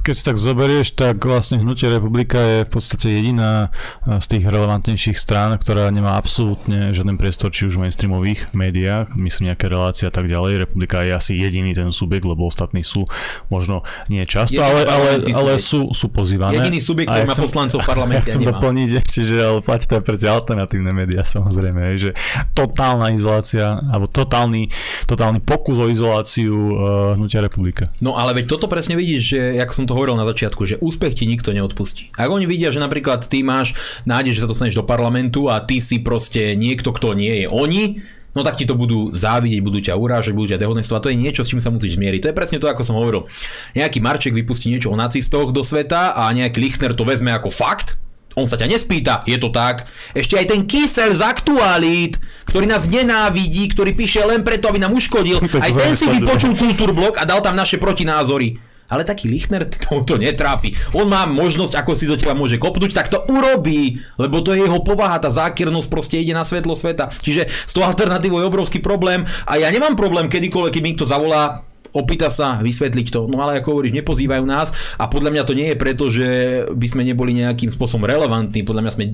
Speaker 1: Keď si tak zoberieš, tak vlastne Hnutie republika je v podstate jediná eh, z tých relevantnejších strán, ktorá nemá absolútne žiaden priestor, či už v mainstreamových médiách, myslím nejaké relácie a tak ďalej. Republika je asi jediný ten subjekt, lebo ostatní sú možno nie často, ale, ale, ale sú, sú pozývané.
Speaker 3: Jediný subjekt, ktorý má poslancov v parlamente.
Speaker 1: Ja chcem doplniť, čiže ale platí to aj pre tie alternatívne médiá samozrejme, že totálna izolácia, alebo totálny, totálny pokus o izoláciu uh, Hnutia republika.
Speaker 3: No ale veď toto presne vidíš, že jak som to to hovoril na začiatku, že úspech ti nikto neodpustí. Ak oni vidia, že napríklad ty máš nádej, že sa dostaneš do parlamentu a ty si proste niekto, kto nie je oni, no tak ti to budú závidieť, budú ťa urážať, budú ťa dehonestovať. To je niečo, s čím sa musíš zmieriť. To je presne to, ako som hovoril. Nejaký Marček vypustí niečo o nacistoch do sveta a nejaký Lichner to vezme ako fakt, on sa ťa nespýta, je to tak. Ešte aj ten kysel z aktualít, ktorý nás nenávidí, ktorý píše len preto, aby nám uškodil, aj ten si vypočul kultúrblok a dal tam naše protinázory ale taký Lichner to, netrápi. On má možnosť, ako si do teba môže kopnúť, tak to urobí, lebo to je jeho povaha, tá zákiernosť proste ide na svetlo sveta. Čiže s tou alternatívou je obrovský problém a ja nemám problém kedykoľvek, keď mi niekto zavolá, opýta sa vysvetliť to. No ale ako hovoríš, nepozývajú nás a podľa mňa to nie je preto, že by sme neboli nejakým spôsobom relevantní. Podľa mňa sme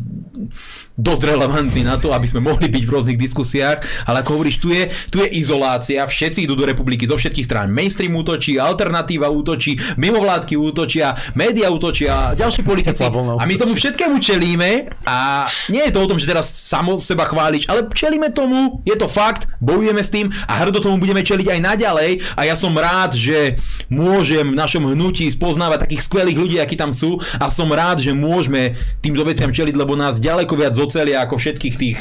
Speaker 3: dosť relevantní na to, aby sme mohli byť v rôznych diskusiách, ale ako hovoríš, tu je, tu je izolácia, všetci idú do republiky zo všetkých strán. Mainstream útočí, alternatíva útočí, mimovládky útočia, média útočia, ďalší politici. A my tomu všetkému čelíme a nie je to o tom, že teraz samo seba chváliš, ale čelíme tomu, je to fakt, bojujeme s tým a hrdo tomu budeme čeliť aj naďalej a ja som som rád, že môžem v našom hnutí spoznávať takých skvelých ľudí, akí tam sú a som rád, že môžeme týmto veciam čeliť, lebo nás ďaleko viac zocelia ako všetkých tých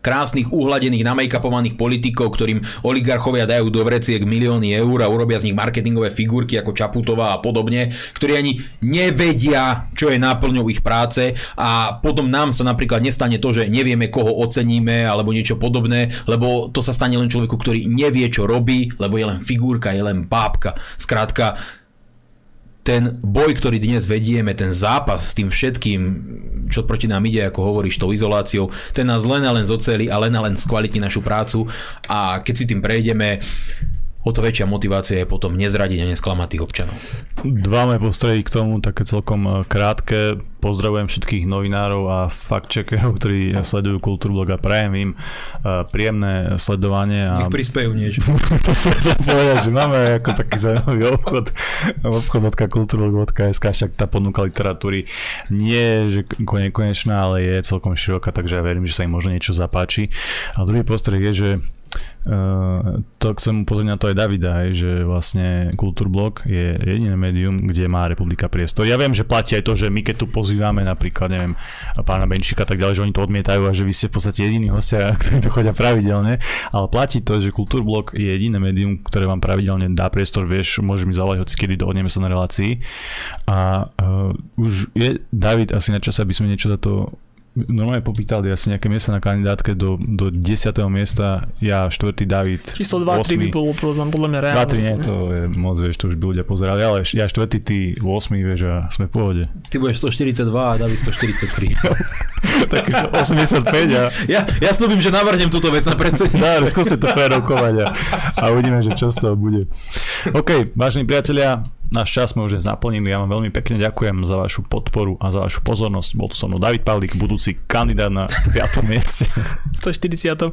Speaker 3: krásnych, uhladených, namejkapovaných politikov, ktorým oligarchovia dajú do vreciek milióny eur a urobia z nich marketingové figurky ako Čaputová a podobne, ktorí ani nevedia, čo je náplňou ich práce a potom nám sa napríklad nestane to, že nevieme, koho oceníme alebo niečo podobné, lebo to sa stane len človeku, ktorý nevie, čo robí, lebo je len figurka, je len bábka. Skrátka, ten boj, ktorý dnes vedieme, ten zápas s tým všetkým, čo proti nám ide, ako hovoríš, tou izoláciou, ten nás len a len zoceli a len a len skvalitní našu prácu. A keď si tým prejdeme, o to väčšia motivácia je potom nezradiť a nesklamať tých občanov.
Speaker 1: Dva moje postredy k tomu, také celkom e, krátke. Pozdravujem všetkých novinárov a fact-checkerov, ktorí sledujú Kultúrblog a prajem im e, príjemné sledovanie. A...
Speaker 3: Nech prispejú niečo.
Speaker 1: to som chcel povedať, že máme ako taký zaujímavý obchod obchod.kulturblog.sk, však tá ponuka literatúry nie je že nekonečná, ale je celkom široká, takže ja verím, že sa im možno niečo zapáči. A druhý postreh je, že Uh, to chcem upozorniť na to aj Davida, aj, že vlastne Kultúrblok je jediné médium, kde má republika priestor. Ja viem, že platí aj to, že my keď tu pozývame napríklad, neviem, pána Benčíka tak ďalej, že oni to odmietajú a že vy ste v podstate jediní hostia, ktorí to chodia pravidelne, ale platí to, že Kultúrblok je jediné médium, ktoré vám pravidelne dá priestor, vieš, môžeš mi zavolať hoci kedy dohodneme sa na relácii. A uh, už je David asi na čas, aby sme niečo za to normálne popýtali asi nejaké miesta na kandidátke do, do 10. miesta, ja štvrtý David.
Speaker 2: Číslo 2-3 by bolo podľa mňa reálne.
Speaker 1: 2-3 nie, to je moc, vieš, to už by ľudia pozerali, ale ja štvrtý, ty 8, vieš, a sme v pohode.
Speaker 3: Ty budeš 142 a David 143.
Speaker 1: tak 85 a...
Speaker 3: Ja, ja slúbim, že navrhnem túto vec na predsedníctve.
Speaker 1: Dá, skúste to férovkovať a, a uvidíme, že čo z toho bude. OK, vážení priatelia, náš čas sme už naplnili. Ja vám veľmi pekne ďakujem za vašu podporu a za vašu pozornosť. Bol tu so mnou David Pavlík, budúci kandidát na 5. mieste.
Speaker 2: 140.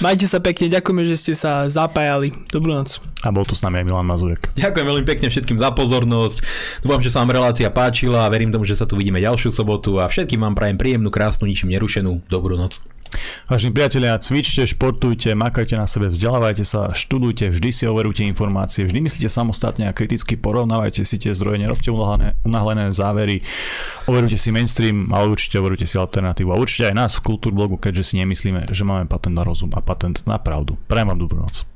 Speaker 2: Majte sa pekne, ďakujeme, že ste sa zapájali. Dobrú noc.
Speaker 1: A bol tu s nami aj Milan Mazurek.
Speaker 3: Ďakujem veľmi pekne všetkým za pozornosť. Dúfam, že sa vám relácia páčila a verím tomu, že sa tu vidíme ďalšiu sobotu a všetkým vám prajem príjemnú, krásnu, ničím nerušenú dobrú noc.
Speaker 1: Vážení priatelia, cvičte, športujte, makajte na sebe, vzdelávajte sa, študujte, vždy si overujte informácie, vždy myslíte samostatne a kriticky porovnávajte si tie zdroje, nerobte unáhlené závery, overujte si mainstream, ale určite overujte si alternatívu a určite aj nás v Kultúrblogu, keďže si nemyslíme, že máme patent na rozum a patent na pravdu. Prajem vám dobrú noc.